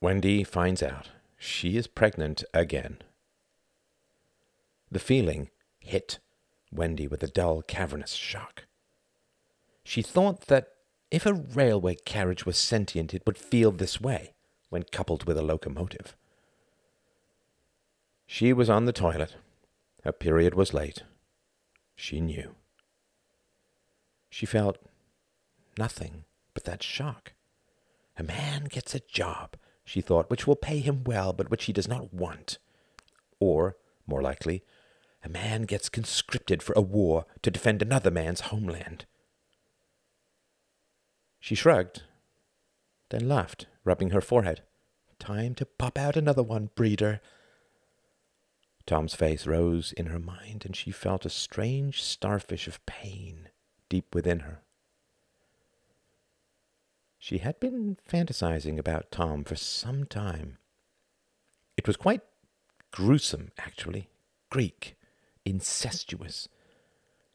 Wendy finds out she is pregnant again. The feeling hit Wendy with a dull, cavernous shock. She thought that if a railway carriage was sentient, it would feel this way when coupled with a locomotive. She was on the toilet. Her period was late. She knew. She felt nothing but that shock. A man gets a job, she thought, which will pay him well, but which he does not want. Or, more likely, a man gets conscripted for a war to defend another man's homeland. She shrugged, then laughed, rubbing her forehead. Time to pop out another one, breeder. Tom's face rose in her mind, and she felt a strange starfish of pain deep within her. She had been fantasizing about Tom for some time. It was quite gruesome, actually, Greek, incestuous.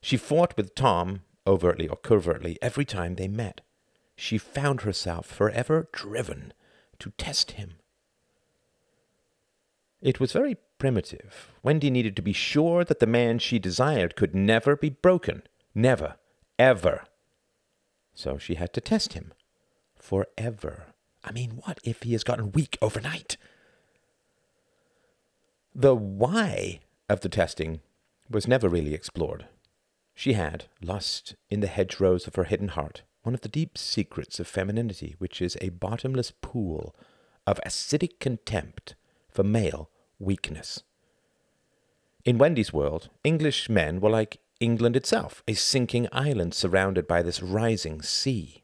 She fought with Tom, overtly or covertly, every time they met. She found herself forever driven to test him. It was very primitive. Wendy needed to be sure that the man she desired could never be broken. Never. Ever. So she had to test him forever. I mean, what if he has gotten weak overnight? The why of the testing was never really explored. She had, lost in the hedgerows of her hidden heart, one of the deep secrets of femininity, which is a bottomless pool of acidic contempt for male weakness. In Wendy's world, English men were like England itself, a sinking island surrounded by this rising sea.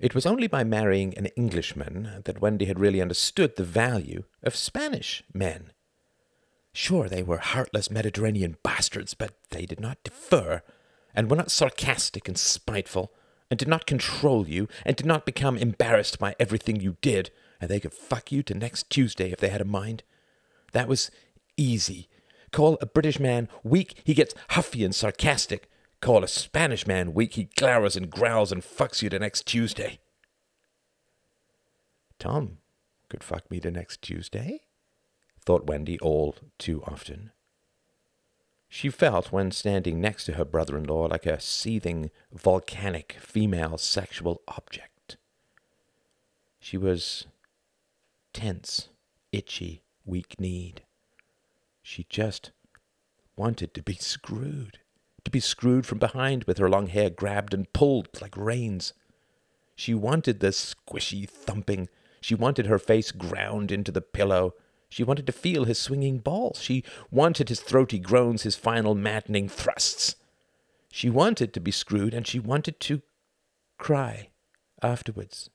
It was only by marrying an Englishman that Wendy had really understood the value of Spanish men. Sure, they were heartless Mediterranean bastards, but they did not defer, and were not sarcastic and spiteful, and did not control you, and did not become embarrassed by everything you did, and they could fuck you to next Tuesday if they had a mind. That was easy. Call a British man weak, he gets huffy and sarcastic. Call a Spanish man weak, he glowers and growls and fucks you the next Tuesday. Tom could fuck me the next Tuesday, thought Wendy all too often. She felt, when standing next to her brother in law, like a seething, volcanic female sexual object. She was tense, itchy, weak kneed. She just wanted to be screwed to be screwed from behind with her long hair grabbed and pulled like reins. She wanted the squishy thumping. She wanted her face ground into the pillow. She wanted to feel his swinging balls. She wanted his throaty groans, his final maddening thrusts. She wanted to be screwed, and she wanted to cry afterwards.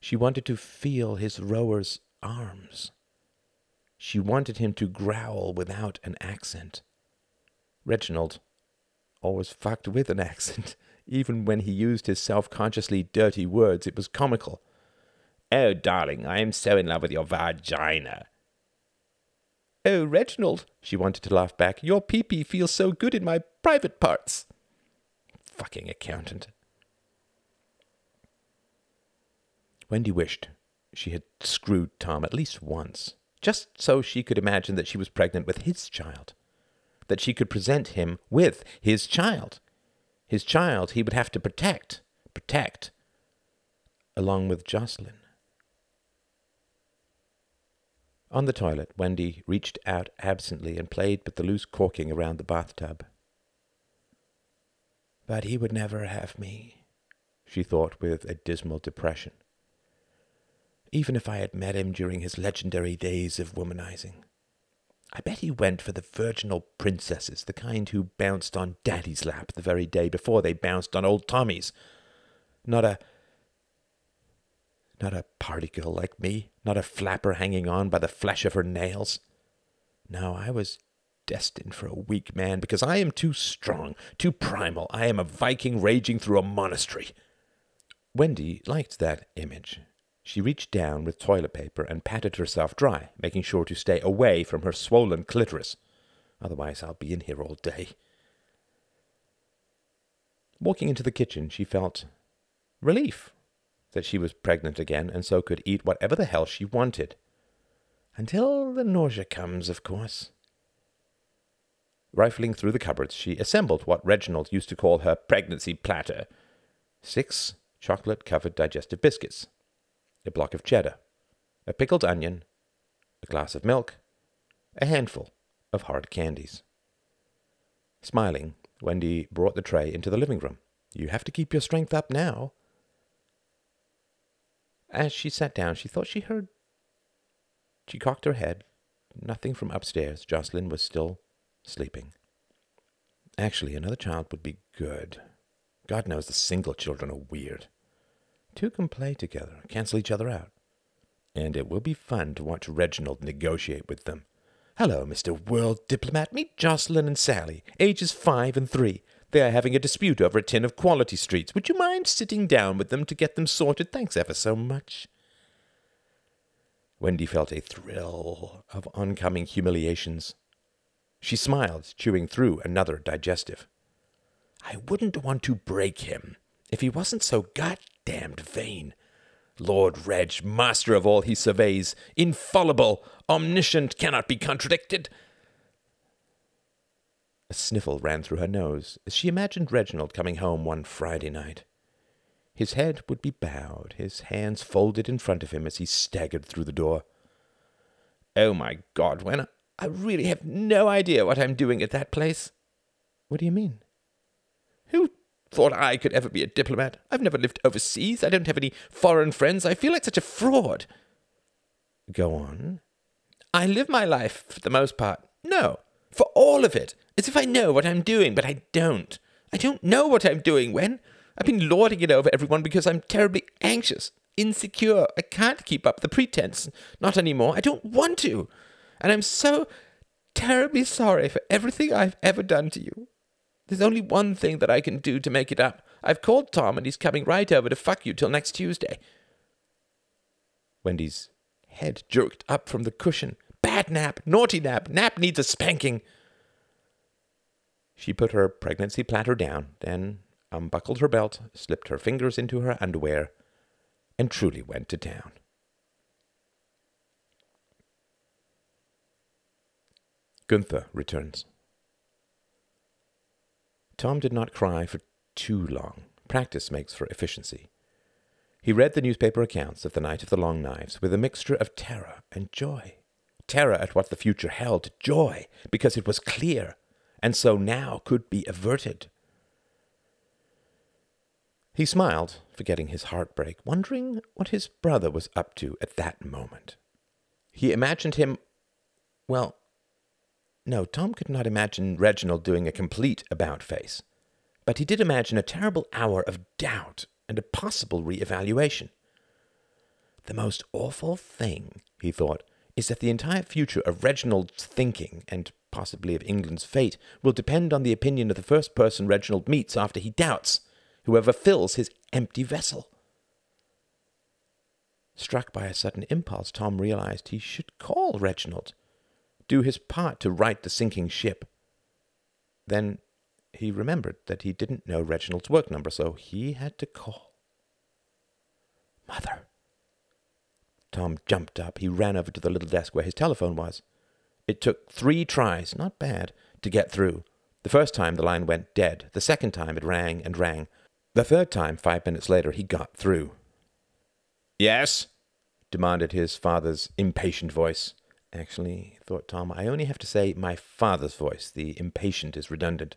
She wanted to feel his rower's arms. She wanted him to growl without an accent. Reginald always fucked with an accent. Even when he used his self consciously dirty words, it was comical. Oh, darling, I am so in love with your vagina. Oh, Reginald, she wanted to laugh back, your pee-pee feels so good in my private parts. Fucking accountant. Wendy wished she had screwed Tom at least once, just so she could imagine that she was pregnant with his child that she could present him with his child. His child he would have to protect, protect, along with Jocelyn. On the toilet, Wendy reached out absently and played with the loose caulking around the bathtub. But he would never have me, she thought with a dismal depression. Even if I had met him during his legendary days of womanizing. I bet he went for the virginal princesses, the kind who bounced on Daddy's lap the very day before they bounced on old Tommy's. Not a not a party girl like me, not a flapper hanging on by the flesh of her nails. No, I was destined for a weak man because I am too strong, too primal. I am a Viking raging through a monastery. Wendy liked that image. She reached down with toilet paper and patted herself dry, making sure to stay away from her swollen clitoris. Otherwise, I'll be in here all day. Walking into the kitchen, she felt relief. that she was pregnant again and so could eat whatever the hell she wanted. Until the nausea comes, of course. Rifling through the cupboards, she assembled what Reginald used to call her pregnancy platter six chocolate covered digestive biscuits, a block of cheddar, a pickled onion, a glass of milk, a handful of hard candies. Smiling, Wendy brought the tray into the living room. You have to keep your strength up now. As she sat down, she thought she heard. She cocked her head. Nothing from upstairs. Jocelyn was still sleeping. Actually, another child would be good. God knows the single children are weird. Two can play together, cancel each other out. And it will be fun to watch Reginald negotiate with them. Hello, Mr. World Diplomat. Meet Jocelyn and Sally, ages five and three. They are having a dispute over a tin of quality streets. Would you mind sitting down with them to get them sorted? Thanks ever so much. Wendy felt a thrill of oncoming humiliations. She smiled, chewing through another digestive. I wouldn't want to break him if he wasn't so goddamned vain. Lord Reg, master of all he surveys, infallible, omniscient, cannot be contradicted. A sniffle ran through her nose as she imagined Reginald coming home one Friday night. His head would be bowed, his hands folded in front of him as he staggered through the door. Oh my God, When I really have no idea what I'm doing at that place. What do you mean? Who thought I could ever be a diplomat? I've never lived overseas. I don't have any foreign friends. I feel like such a fraud. Go on. I live my life, for the most part. No, for all of it, as if I know what I'm doing, but I don't. I don't know what I'm doing, when. I've been lording it over everyone because I'm terribly anxious, insecure. I can't keep up the pretense. Not anymore. I don't want to. And I'm so terribly sorry for everything I've ever done to you. There's only one thing that I can do to make it up. I've called Tom and he's coming right over to fuck you till next Tuesday. Wendy's head jerked up from the cushion. Bad nap, naughty nap, nap needs a spanking. She put her pregnancy platter down, then unbuckled her belt, slipped her fingers into her underwear, and truly went to town. Gunther returns. Tom did not cry for too long. Practice makes for efficiency. He read the newspaper accounts of the night of the Long Knives with a mixture of terror and joy. Terror at what the future held, joy because it was clear, and so now could be averted. He smiled, forgetting his heartbreak, wondering what his brother was up to at that moment. He imagined him, well, no, Tom could not imagine Reginald doing a complete about face. But he did imagine a terrible hour of doubt and a possible re-evaluation. The most awful thing, he thought, is that the entire future of Reginald's thinking, and possibly of England's fate, will depend on the opinion of the first person Reginald meets after he doubts, whoever fills his empty vessel. Struck by a sudden impulse, Tom realized he should call Reginald do his part to right the sinking ship. Then he remembered that he didn't know Reginald's work number, so he had to call. Mother. Tom jumped up. He ran over to the little desk where his telephone was. It took three tries, not bad, to get through. The first time the line went dead. The second time it rang and rang. The third time, five minutes later, he got through. Yes? demanded his father's impatient voice. Actually, thought Tom, I only have to say my father's voice. The impatient is redundant.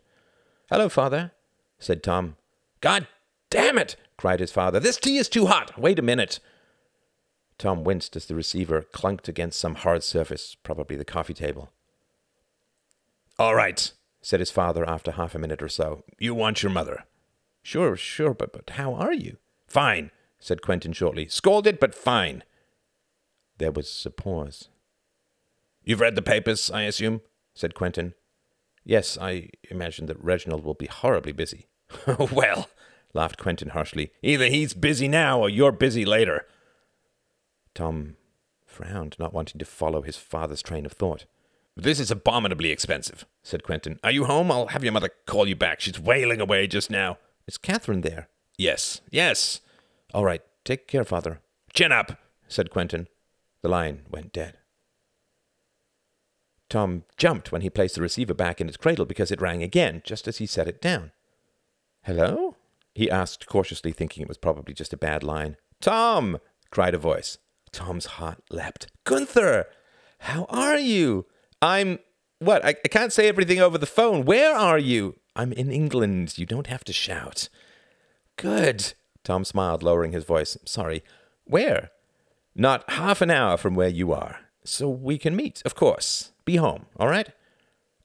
Hello, father, said Tom. God damn it, cried his father. This tea is too hot. Wait a minute. Tom winced as the receiver clunked against some hard surface, probably the coffee table. All right, said his father after half a minute or so. You want your mother. Sure, sure, but, but how are you? Fine, said Quentin shortly. Scalded, but fine. There was a pause. You've read the papers, I assume? said Quentin. Yes, I imagine that Reginald will be horribly busy. well, laughed Quentin harshly, either he's busy now or you're busy later. Tom frowned, not wanting to follow his father's train of thought. This is abominably expensive, said Quentin. Are you home? I'll have your mother call you back. She's wailing away just now. Is Catherine there? Yes, yes. All right, Take care, father. Chin up, said Quentin. The line went dead. Tom jumped when he placed the receiver back in its cradle because it rang again just as he set it down. Hello? he asked cautiously, thinking it was probably just a bad line. Tom! cried a voice. Tom's heart leapt. Gunther! How are you? I'm. What? I, I can't say everything over the phone. Where are you? I'm in England. You don't have to shout. Good. Tom smiled, lowering his voice. Sorry. Where? Not half an hour from where you are. So we can meet, of course. Be home, all right?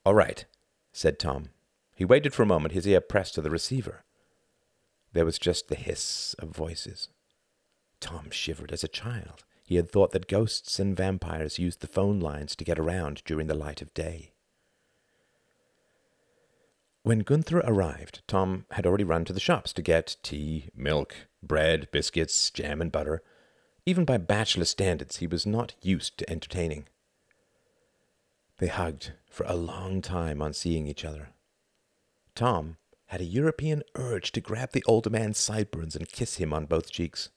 All right, said Tom. He waited for a moment, his ear pressed to the receiver. There was just the hiss of voices. Tom shivered as a child. He had thought that ghosts and vampires used the phone lines to get around during the light of day. When Gunther arrived, Tom had already run to the shops to get tea, milk, bread, biscuits, jam, and butter. Even by bachelor standards, he was not used to entertaining. They hugged for a long time on seeing each other. Tom had a European urge to grab the older man's sideburns and kiss him on both cheeks.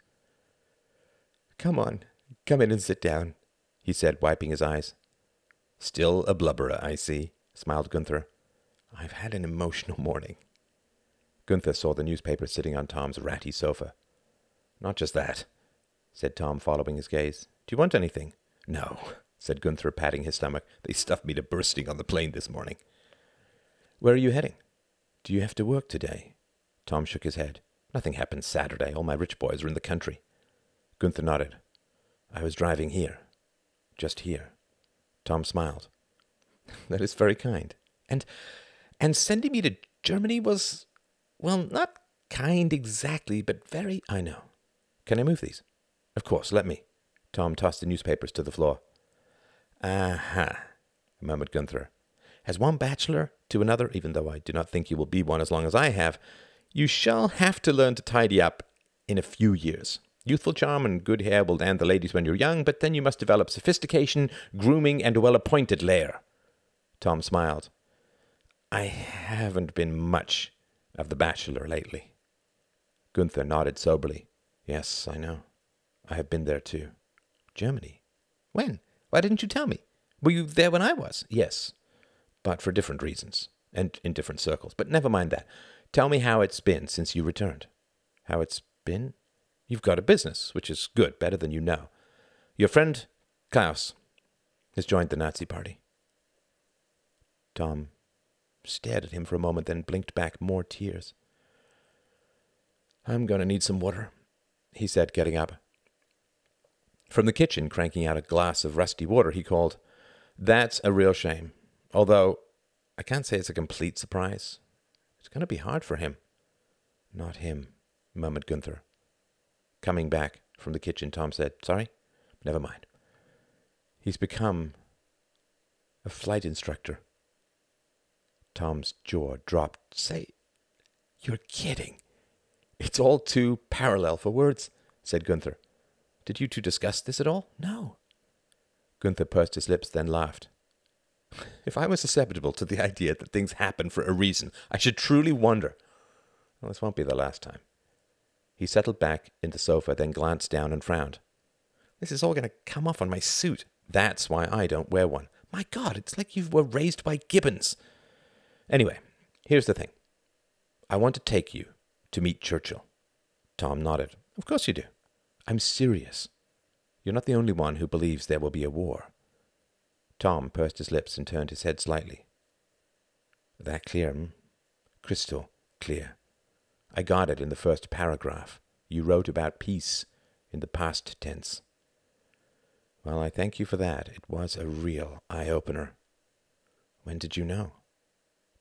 Come on, come in and sit down, he said, wiping his eyes. Still a blubberer, I see, smiled Gunther. I've had an emotional morning. Gunther saw the newspaper sitting on Tom's ratty sofa. Not just that, said Tom, following his gaze. Do you want anything? No, said Gunther, patting his stomach. They stuffed me to bursting on the plane this morning. Where are you heading? Do you have to work today? Tom shook his head. Nothing happened Saturday. All my rich boys are in the country. Gunther nodded. I was driving here. Just here. Tom smiled. that is very kind. And and sending me to Germany was, well, not kind exactly, but very. I know. Can I move these? Of course, let me. Tom tossed the newspapers to the floor. Aha, murmured Gunther. As one bachelor to another, even though I do not think you will be one as long as I have, you shall have to learn to tidy up in a few years. Youthful charm and good hair will land the ladies when you're young, but then you must develop sophistication, grooming, and a well appointed lair. Tom smiled. I haven't been much of the bachelor lately. Gunther nodded soberly. Yes, I know. I have been there too. Germany? When? Why didn't you tell me? Were you there when I was? Yes, but for different reasons and in different circles. But never mind that. Tell me how it's been since you returned. How it's been? You've got a business, which is good, better than you know. Your friend Klaus has joined the Nazi party. Tom stared at him for a moment, then blinked back more tears. I'm going to need some water, he said, getting up. From the kitchen, cranking out a glass of rusty water, he called, That's a real shame. Although, I can't say it's a complete surprise. It's going to be hard for him. Not him, murmured Gunther. Coming back from the kitchen, Tom said, Sorry? Never mind. He's become a flight instructor. Tom's jaw dropped. Say, you're kidding. It's all too parallel for words, said Gunther. Did you two discuss this at all? No. Gunther pursed his lips, then laughed. If I was susceptible to the idea that things happen for a reason, I should truly wonder. Well, this won't be the last time. He settled back in the sofa, then glanced down and frowned. This is all going to come off on my suit. That's why I don't wear one. My God, it's like you were raised by gibbons. Anyway, here's the thing. I want to take you to meet Churchill. Tom nodded. Of course you do. I'm serious. You're not the only one who believes there will be a war. Tom pursed his lips and turned his head slightly. That clear, hmm? Crystal clear. I got it in the first paragraph. You wrote about peace in the past tense. Well, I thank you for that. It was a real eye opener. When did you know?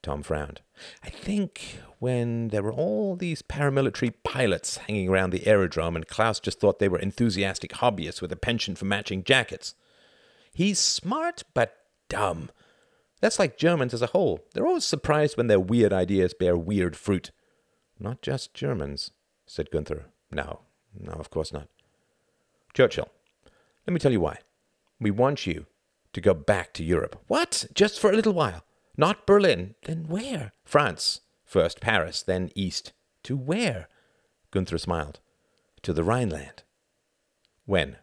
Tom frowned. I think when there were all these paramilitary pilots hanging around the aerodrome and Klaus just thought they were enthusiastic hobbyists with a penchant for matching jackets. He's smart but dumb. That's like Germans as a whole. They're always surprised when their weird ideas bear weird fruit. Not just Germans, said Gunther. No, no, of course not. Churchill, let me tell you why. We want you to go back to Europe. What? Just for a little while? Not Berlin. Then where? France. First Paris, then east. To where? Gunther smiled. to the Rhineland. When?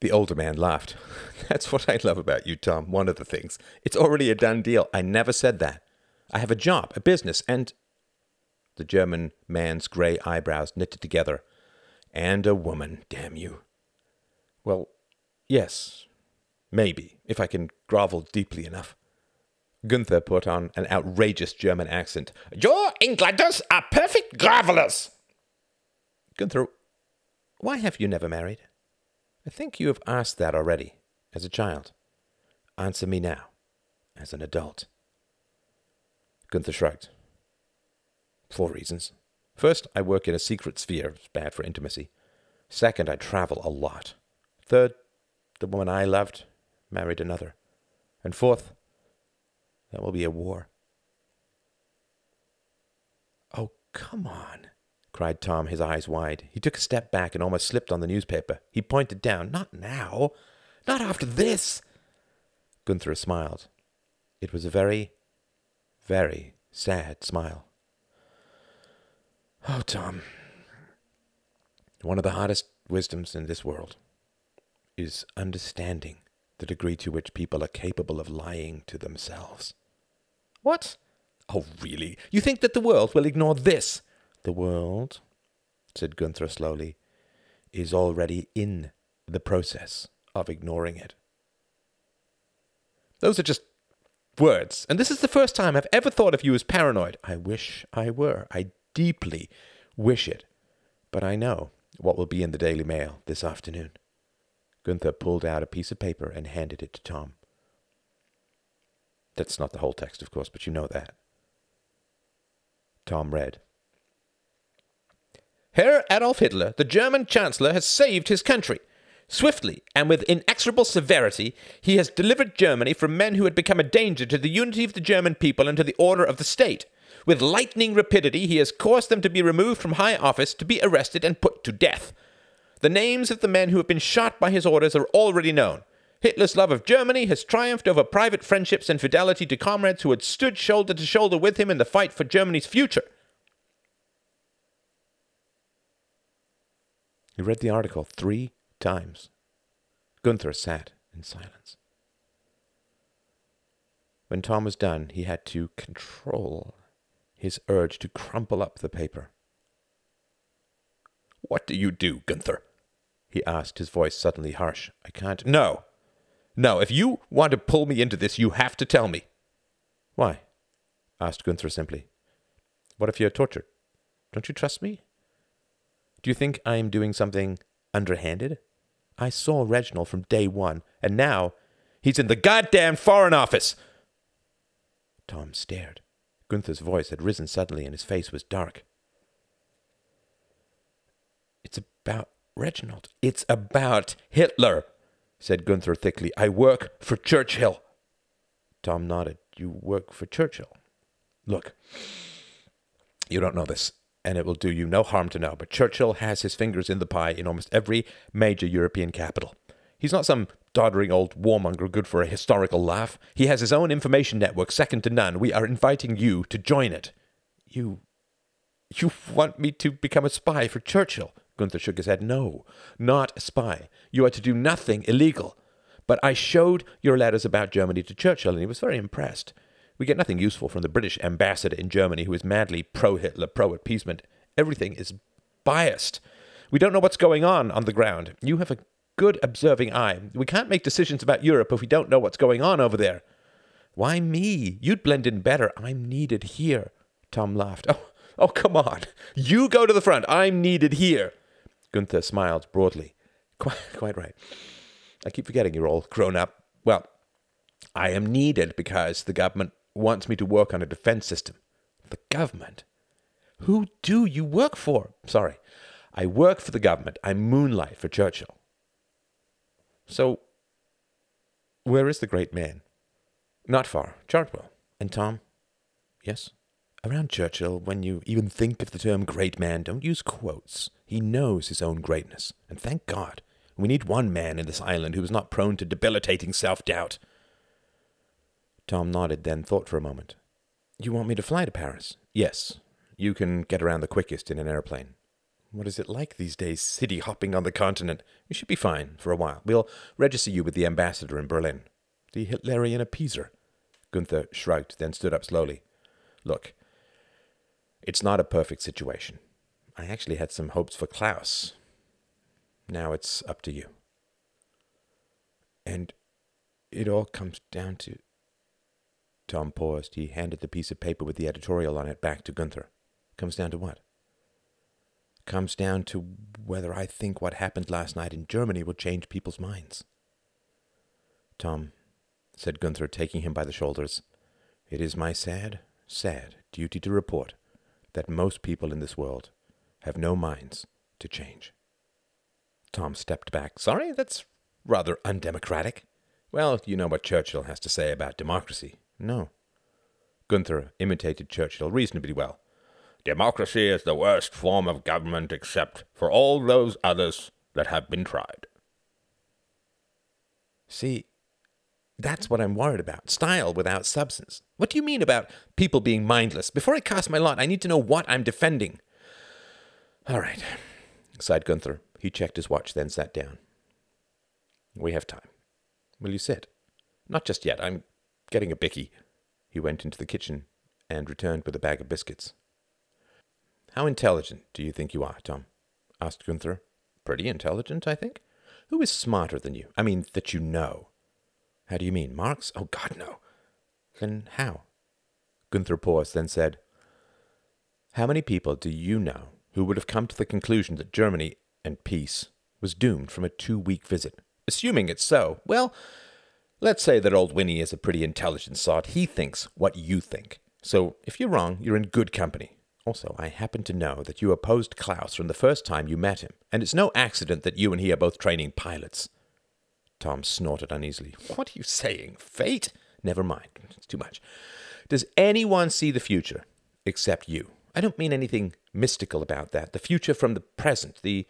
The older man laughed. That's what I love about you, Tom. One of the things. It's already a done deal. I never said that. I have a job, a business, and. The German man's grey eyebrows knitted together. And a woman, damn you. Well, yes, maybe, if I can grovel deeply enough. Gunther put on an outrageous German accent. Your Englanders are perfect grovellers. Gunther, why have you never married? I think you have asked that already, as a child. Answer me now, as an adult. Gunther shrugged. Four reasons. First, I work in a secret sphere. Bad for intimacy. Second, I travel a lot. Third, the woman I loved married another. And fourth, there will be a war. Oh, come on, cried Tom, his eyes wide. He took a step back and almost slipped on the newspaper. He pointed down. Not now. Not after this. Gunther smiled. It was a very, very sad smile. Oh, Tom. One of the hardest wisdoms in this world is understanding the degree to which people are capable of lying to themselves. What? Oh, really? You think that the world will ignore this? The world, said Gunther slowly, is already in the process of ignoring it. Those are just words, and this is the first time I've ever thought of you as paranoid. I wish I were. I deeply wish it. But I know what will be in the Daily Mail this afternoon. Gunther pulled out a piece of paper and handed it to Tom. That's not the whole text, of course, but you know that. Tom read. Herr Adolf Hitler, the German Chancellor, has saved his country. Swiftly and with inexorable severity, he has delivered Germany from men who had become a danger to the unity of the German people and to the order of the state. With lightning rapidity, he has caused them to be removed from high office, to be arrested, and put to death. The names of the men who have been shot by his orders are already known. Hitler's love of Germany has triumphed over private friendships and fidelity to comrades who had stood shoulder to shoulder with him in the fight for Germany's future. He read the article three times. Gunther sat in silence. When Tom was done, he had to control his urge to crumple up the paper. What do you do, Gunther? he asked, his voice suddenly harsh. I can't. No. No, if you want to pull me into this, you have to tell me. Why? asked Gunther simply. What if you're tortured? Don't you trust me? Do you think I am doing something underhanded? I saw Reginald from day one, and now he's in the goddamn Foreign Office. Tom stared. Gunther's voice had risen suddenly, and his face was dark. It's about Reginald. It's about Hitler, said Gunther thickly. I work for Churchill. Tom nodded. You work for Churchill? Look, you don't know this, and it will do you no harm to know, but Churchill has his fingers in the pie in almost every major European capital. He's not some doddering old warmonger good for a historical laugh. He has his own information network, second to none. We are inviting you to join it. You. You want me to become a spy for Churchill? Gunther shook his head. No, not a spy. You are to do nothing illegal. But I showed your letters about Germany to Churchill, and he was very impressed. We get nothing useful from the British ambassador in Germany, who is madly pro Hitler, pro appeasement. Everything is biased. We don't know what's going on on the ground. You have a good observing eye. We can't make decisions about Europe if we don't know what's going on over there. Why me? You'd blend in better. I'm needed here. Tom laughed. Oh, oh, come on. You go to the front. I'm needed here. Gunther smiled broadly. Quite, quite right. I keep forgetting you're all grown up. Well, I am needed because the government wants me to work on a defense system. The government? Who do you work for? Sorry. I work for the government. I moonlight for Churchill. So, where is the great man? Not far. Chartwell. And Tom? Yes? Around Churchill, when you even think of the term great man, don't use quotes. He knows his own greatness. And thank God. We need one man in this island who is not prone to debilitating self doubt. Tom nodded, then thought for a moment. You want me to fly to Paris? Yes. You can get around the quickest in an airplane. What is it like these days, city hopping on the continent? You should be fine for a while. We'll register you with the ambassador in Berlin. The Hitlerian appeaser. Gunther shrugged, then stood up slowly. Look, it's not a perfect situation. I actually had some hopes for Klaus. Now it's up to you. And it all comes down to. Tom paused. He handed the piece of paper with the editorial on it back to Gunther. Comes down to what? Comes down to whether I think what happened last night in Germany will change people's minds. Tom, said Gunther, taking him by the shoulders, it is my sad, sad duty to report that most people in this world have no minds to change. Tom stepped back. Sorry, that's rather undemocratic. Well, you know what Churchill has to say about democracy. No. Gunther imitated Churchill reasonably well. Democracy is the worst form of government except for all those others that have been tried. See, that's what I'm worried about. Style without substance. What do you mean about people being mindless? Before I cast my lot, I need to know what I'm defending. All right, sighed Gunther. He checked his watch, then sat down. We have time. Will you sit? Not just yet. I'm getting a bicky. He went into the kitchen and returned with a bag of biscuits. How intelligent do you think you are, Tom? asked Gunther. Pretty intelligent, I think. Who is smarter than you? I mean, that you know. How do you mean, Marx? Oh, God, no. Then how? Gunther paused, then said, How many people do you know who would have come to the conclusion that Germany and peace was doomed from a two week visit? Assuming it's so, well, let's say that old Winnie is a pretty intelligent sort. He thinks what you think. So if you're wrong, you're in good company. Also, I happen to know that you opposed Klaus from the first time you met him, and it's no accident that you and he are both training pilots. Tom snorted uneasily. What are you saying? Fate? Never mind. It's too much. Does anyone see the future except you? I don't mean anything mystical about that. The future from the present, the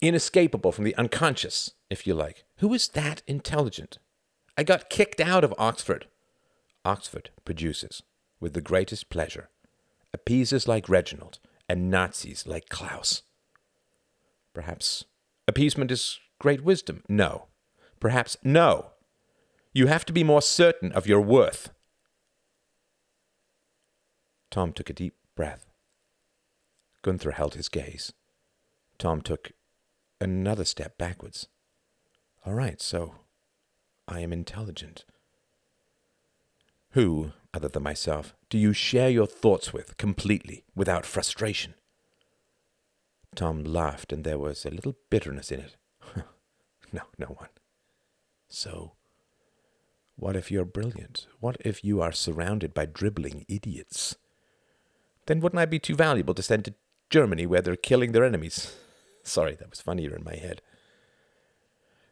inescapable from the unconscious, if you like. Who is that intelligent? I got kicked out of Oxford. Oxford produces, with the greatest pleasure, appeasers like Reginald and Nazis like Klaus. Perhaps appeasement is great wisdom. No. Perhaps no. You have to be more certain of your worth. Tom took a deep breath. Gunther held his gaze. Tom took another step backwards. All right, so I am intelligent. Who, other than myself, do you share your thoughts with completely, without frustration? Tom laughed, and there was a little bitterness in it. no, no one. So, what if you're brilliant? What if you are surrounded by dribbling idiots? Then wouldn't I be too valuable to send to Germany where they're killing their enemies? Sorry, that was funnier in my head.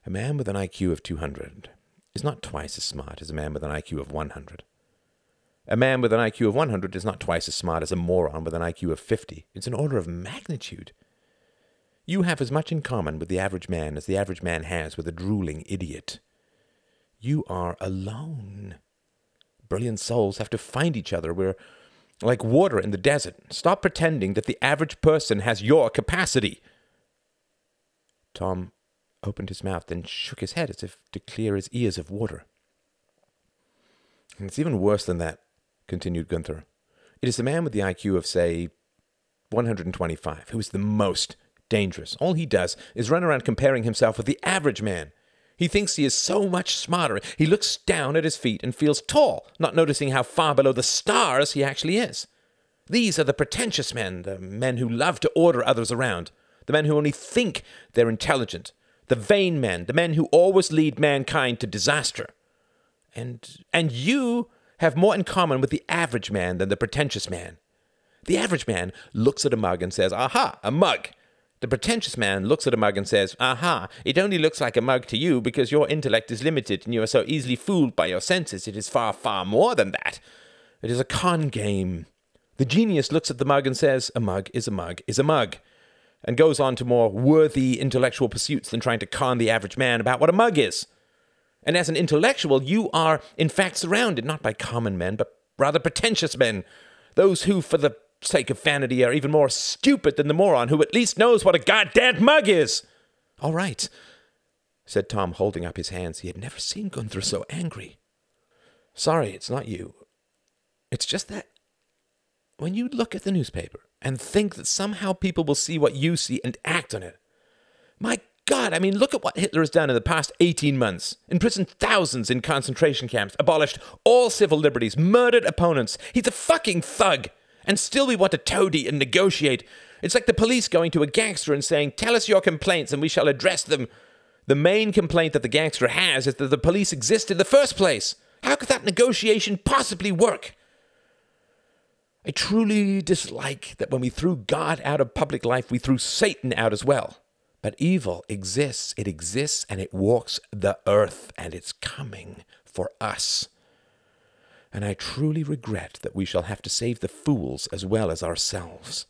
A man with an IQ of 200 is not twice as smart as a man with an IQ of 100. A man with an IQ of 100 is not twice as smart as a moron with an IQ of 50. It's an order of magnitude. You have as much in common with the average man as the average man has with a drooling idiot. You are alone. Brilliant souls have to find each other. We're like water in the desert. Stop pretending that the average person has your capacity. Tom opened his mouth, then shook his head as if to clear his ears of water. And it's even worse than that, continued Gunther. It is the man with the IQ of, say, 125 who is the most dangerous. All he does is run around comparing himself with the average man. He thinks he is so much smarter. He looks down at his feet and feels tall, not noticing how far below the stars he actually is. These are the pretentious men, the men who love to order others around, the men who only think they're intelligent, the vain men, the men who always lead mankind to disaster. And and you have more in common with the average man than the pretentious man. The average man looks at a mug and says, "Aha, a mug." The pretentious man looks at a mug and says, Aha, it only looks like a mug to you because your intellect is limited and you are so easily fooled by your senses. It is far, far more than that. It is a con game. The genius looks at the mug and says, A mug is a mug is a mug, and goes on to more worthy intellectual pursuits than trying to con the average man about what a mug is. And as an intellectual, you are in fact surrounded not by common men, but rather pretentious men, those who, for the sake of vanity, are even more stupid than the moron who at least knows what a goddamn mug is. All right, said Tom, holding up his hands. He had never seen Gunther so angry. Sorry, it's not you. It's just that when you look at the newspaper and think that somehow people will see what you see and act on it, my God, I mean, look at what Hitler has done in the past 18 months. Imprisoned thousands in concentration camps, abolished all civil liberties, murdered opponents. He's a fucking thug. And still we want to toady and negotiate. It's like the police going to a gangster and saying, Tell us your complaints and we shall address them. The main complaint that the gangster has is that the police exist in the first place. How could that negotiation possibly work? I truly dislike that when we threw God out of public life, we threw Satan out as well. But evil exists, it exists, and it walks the earth, and it's coming for us. And I truly regret that we shall have to save the fools as well as ourselves.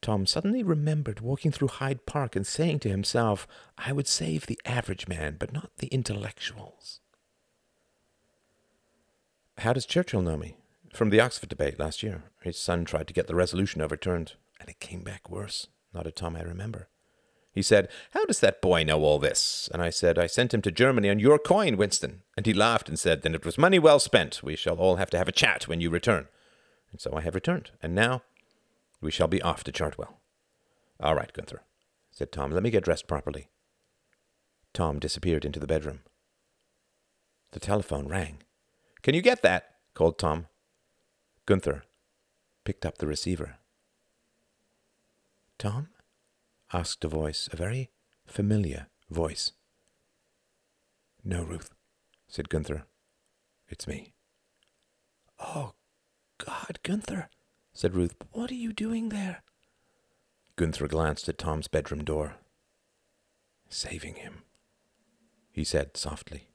Tom suddenly remembered walking through Hyde Park and saying to himself, I would save the average man, but not the intellectuals. How does Churchill know me? From the Oxford debate last year. His son tried to get the resolution overturned, and it came back worse nodded Tom. I remember. He said, How does that boy know all this? And I said, I sent him to Germany on your coin, Winston. And he laughed and said, Then it was money well spent. We shall all have to have a chat when you return. And so I have returned. And now we shall be off to Chartwell. All right, Gunther, said Tom. Let me get dressed properly. Tom disappeared into the bedroom. The telephone rang. Can you get that? called Tom. Gunther picked up the receiver. Tom? Asked a voice, a very familiar voice. No, Ruth, said Gunther. It's me. Oh, God, Gunther, said Ruth. What are you doing there? Gunther glanced at Tom's bedroom door. Saving him, he said softly.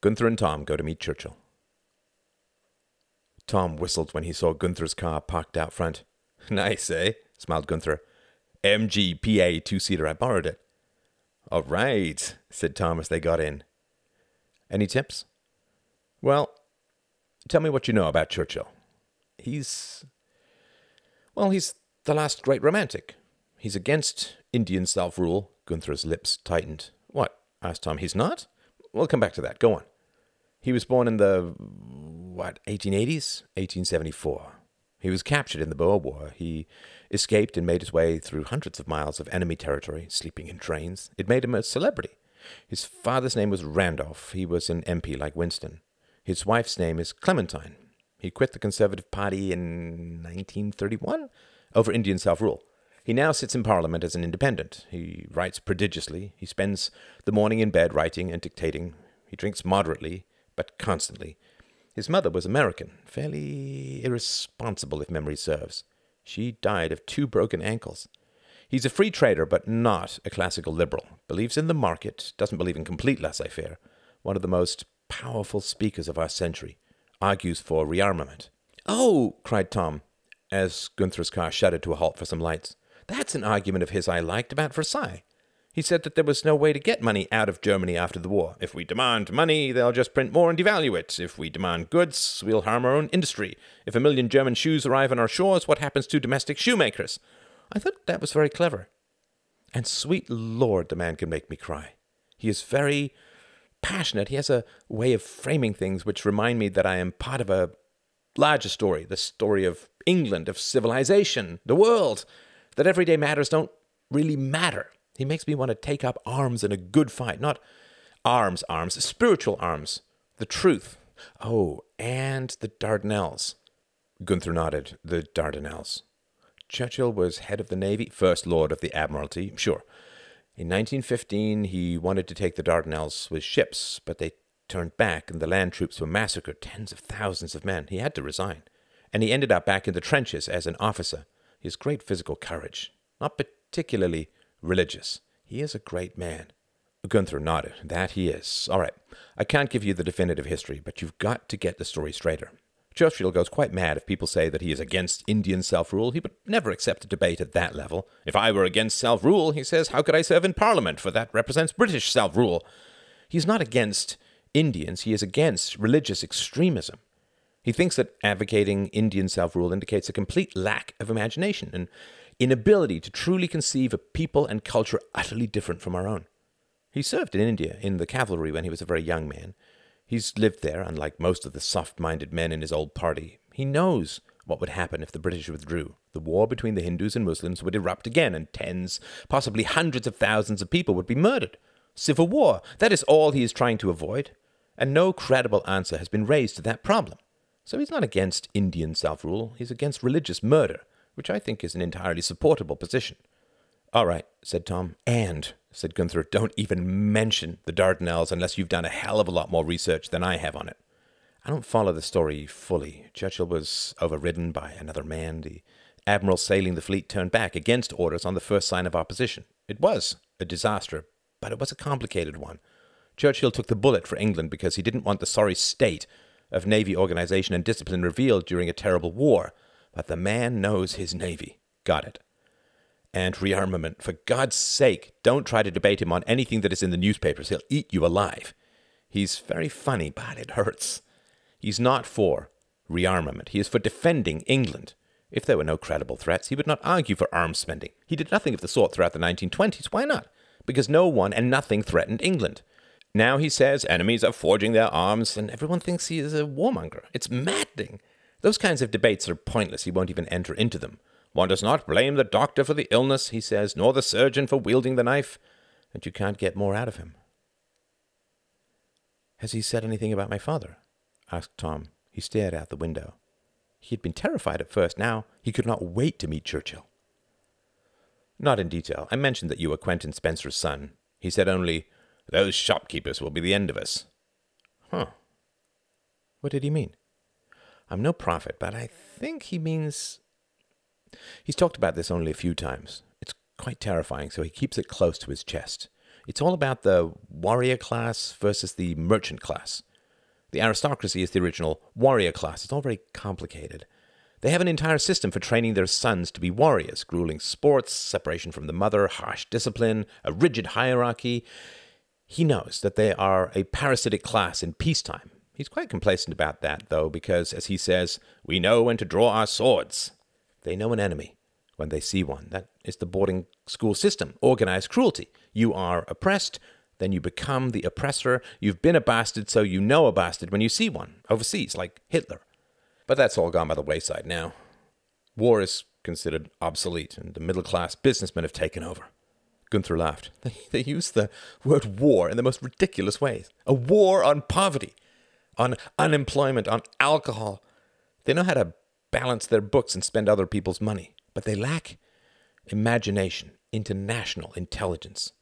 Gunther and Tom go to meet Churchill. Tom whistled when he saw Gunther's car parked out front. Nice, eh? smiled Gunther. MGPA two seater. I borrowed it. All right, said Tom as they got in. Any tips? Well, tell me what you know about Churchill. He's. Well, he's the last great romantic. He's against Indian self rule. Gunther's lips tightened. What? asked Tom. He's not? We'll come back to that. Go on. He was born in the what, 1880s? 1874. He was captured in the Boer War. He escaped and made his way through hundreds of miles of enemy territory, sleeping in trains. It made him a celebrity. His father's name was Randolph. He was an MP like Winston. His wife's name is Clementine. He quit the Conservative Party in 1931 over Indian self rule. He now sits in Parliament as an independent. He writes prodigiously. He spends the morning in bed writing and dictating. He drinks moderately, but constantly. His mother was American, fairly irresponsible if memory serves. She died of two broken ankles. He's a free trader, but not a classical liberal. Believes in the market, doesn't believe in complete laissez faire. One of the most powerful speakers of our century. Argues for rearmament. Oh, cried Tom, as Gunther's car shuddered to a halt for some lights. That's an argument of his I liked about Versailles. He said that there was no way to get money out of Germany after the war. If we demand money, they'll just print more and devalue it. If we demand goods, we'll harm our own industry. If a million German shoes arrive on our shores, what happens to domestic shoemakers? I thought that was very clever. And sweet Lord, the man can make me cry. He is very passionate. He has a way of framing things which remind me that I am part of a larger story, the story of England, of civilization, the world, that everyday matters don't really matter. He makes me want to take up arms in a good fight, not arms, arms, spiritual arms. The truth. Oh, and the Dardanelles. Gunther nodded. The Dardanelles. Churchill was head of the Navy, First Lord of the Admiralty, sure. In 1915, he wanted to take the Dardanelles with ships, but they turned back and the land troops were massacred, tens of thousands of men. He had to resign. And he ended up back in the trenches as an officer. His great physical courage, not particularly religious. He is a great man. Gunther nodded. That he is. All right. I can't give you the definitive history, but you've got to get the story straighter. Churchill goes quite mad if people say that he is against Indian self rule. He would never accept a debate at that level. If I were against self rule, he says, how could I serve in Parliament? For that represents British self rule. He's not against Indians, he is against religious extremism. He thinks that advocating Indian self rule indicates a complete lack of imagination and inability to truly conceive a people and culture utterly different from our own. He served in India in the cavalry when he was a very young man. He's lived there, unlike most of the soft minded men in his old party. He knows what would happen if the British withdrew. The war between the Hindus and Muslims would erupt again, and tens, possibly hundreds of thousands of people would be murdered. Civil war. That is all he is trying to avoid. And no credible answer has been raised to that problem. So he's not against Indian self rule, he's against religious murder, which I think is an entirely supportable position. All right, said Tom. And, said Gunther, don't even mention the Dardanelles unless you've done a hell of a lot more research than I have on it. I don't follow the story fully. Churchill was overridden by another man. The admiral sailing the fleet turned back against orders on the first sign of opposition. It was a disaster, but it was a complicated one. Churchill took the bullet for England because he didn't want the sorry state of Navy organization and discipline revealed during a terrible war. But the man knows his Navy. Got it. And rearmament. For God's sake, don't try to debate him on anything that is in the newspapers. He'll eat you alive. He's very funny, but it hurts. He's not for rearmament. He is for defending England. If there were no credible threats, he would not argue for arms spending. He did nothing of the sort throughout the 1920s. Why not? Because no one and nothing threatened England. Now he says enemies are forging their arms, and everyone thinks he is a warmonger. It's maddening. Those kinds of debates are pointless. He won't even enter into them. One does not blame the doctor for the illness, he says, nor the surgeon for wielding the knife, and you can't get more out of him. Has he said anything about my father? asked Tom. He stared out the window. He had been terrified at first. Now he could not wait to meet Churchill. Not in detail. I mentioned that you were Quentin Spencer's son. He said only, Those shopkeepers will be the end of us. Huh. What did he mean? I'm no prophet, but I think he means. He's talked about this only a few times. It's quite terrifying, so he keeps it close to his chest. It's all about the warrior class versus the merchant class. The aristocracy is the original warrior class. It's all very complicated. They have an entire system for training their sons to be warriors grueling sports, separation from the mother, harsh discipline, a rigid hierarchy. He knows that they are a parasitic class in peacetime. He's quite complacent about that, though, because, as he says, we know when to draw our swords. They know an enemy when they see one. That is the boarding school system, organized cruelty. You are oppressed, then you become the oppressor. You've been a bastard, so you know a bastard when you see one overseas, like Hitler. But that's all gone by the wayside now. War is considered obsolete, and the middle class businessmen have taken over. Gunther laughed. They, they use the word war in the most ridiculous ways. A war on poverty, on unemployment, on alcohol. They know how to balance their books and spend other people's money, but they lack imagination, international intelligence.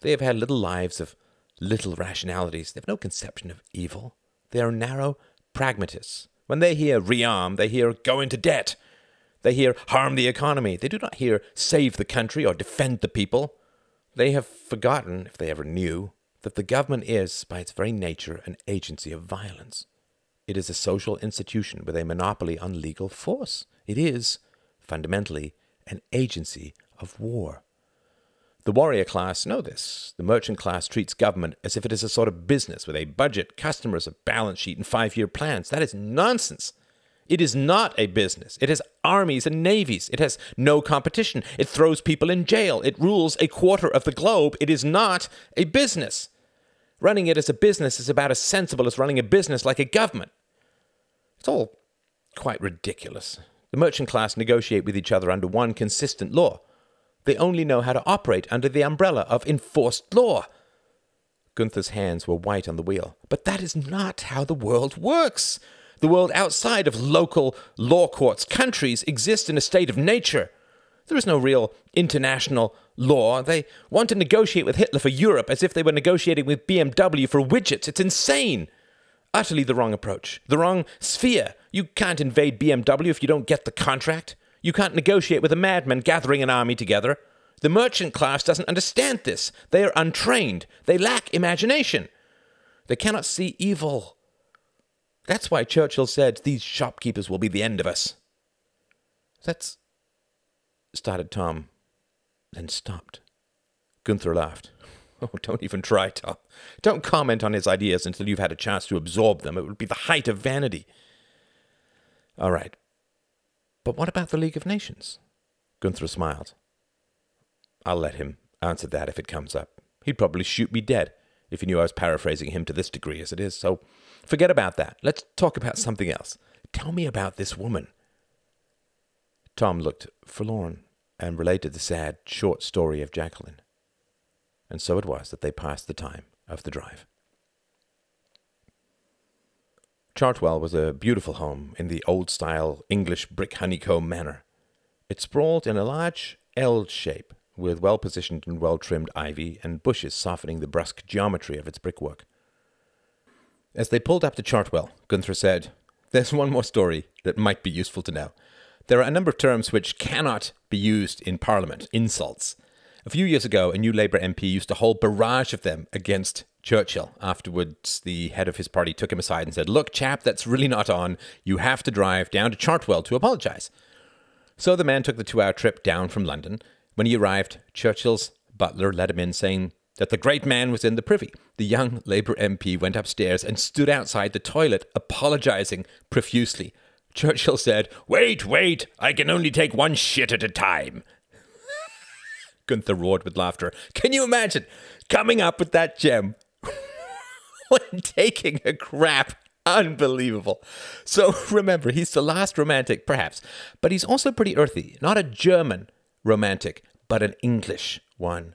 They have had little lives of little rationalities. They have no conception of evil. They are narrow pragmatists. When they hear rearm, they hear go into debt. They hear harm the economy. They do not hear save the country or defend the people. They have forgotten, if they ever knew, that the government is, by its very nature, an agency of violence. It is a social institution with a monopoly on legal force. It is, fundamentally, an agency of war. The warrior class know this. The merchant class treats government as if it is a sort of business with a budget, customers, a balance sheet, and five year plans. That is nonsense. It is not a business. It has armies and navies. It has no competition. It throws people in jail. It rules a quarter of the globe. It is not a business. Running it as a business is about as sensible as running a business like a government. It's all quite ridiculous. The merchant class negotiate with each other under one consistent law. They only know how to operate under the umbrella of enforced law. Gunther's hands were white on the wheel. But that is not how the world works. The world outside of local law courts, countries, exist in a state of nature. There is no real international law. They want to negotiate with Hitler for Europe as if they were negotiating with BMW for widgets. It's insane. Utterly the wrong approach, the wrong sphere. You can't invade BMW if you don't get the contract. You can't negotiate with a madman gathering an army together. The merchant class doesn't understand this. They are untrained. They lack imagination. They cannot see evil. That's why Churchill said, These shopkeepers will be the end of us. That's. Started Tom, then stopped. Gunther laughed. Oh, don't even try, Tom. Don't comment on his ideas until you've had a chance to absorb them. It would be the height of vanity. All right. But what about the League of Nations? Gunther smiled. I'll let him answer that if it comes up. He'd probably shoot me dead if he knew I was paraphrasing him to this degree as it is. So forget about that. Let's talk about something else. Tell me about this woman. Tom looked forlorn and related the sad, short story of Jacqueline. And so it was that they passed the time of the drive. Chartwell was a beautiful home in the old style English brick honeycomb manner. It sprawled in a large L shape, with well positioned and well trimmed ivy and bushes softening the brusque geometry of its brickwork. As they pulled up to Chartwell, Gunther said, There's one more story that might be useful to know. There are a number of terms which cannot be used in Parliament, insults. A few years ago, a new Labour MP used a whole barrage of them against Churchill. Afterwards, the head of his party took him aside and said, Look, chap, that's really not on. You have to drive down to Chartwell to apologise. So the man took the two hour trip down from London. When he arrived, Churchill's butler let him in, saying that the great man was in the privy. The young Labour MP went upstairs and stood outside the toilet, apologising profusely. Churchill said, Wait, wait, I can only take one shit at a time. Gunther roared with laughter. Can you imagine coming up with that gem when taking a crap? Unbelievable. So remember, he's the last romantic, perhaps, but he's also pretty earthy. Not a German romantic, but an English one.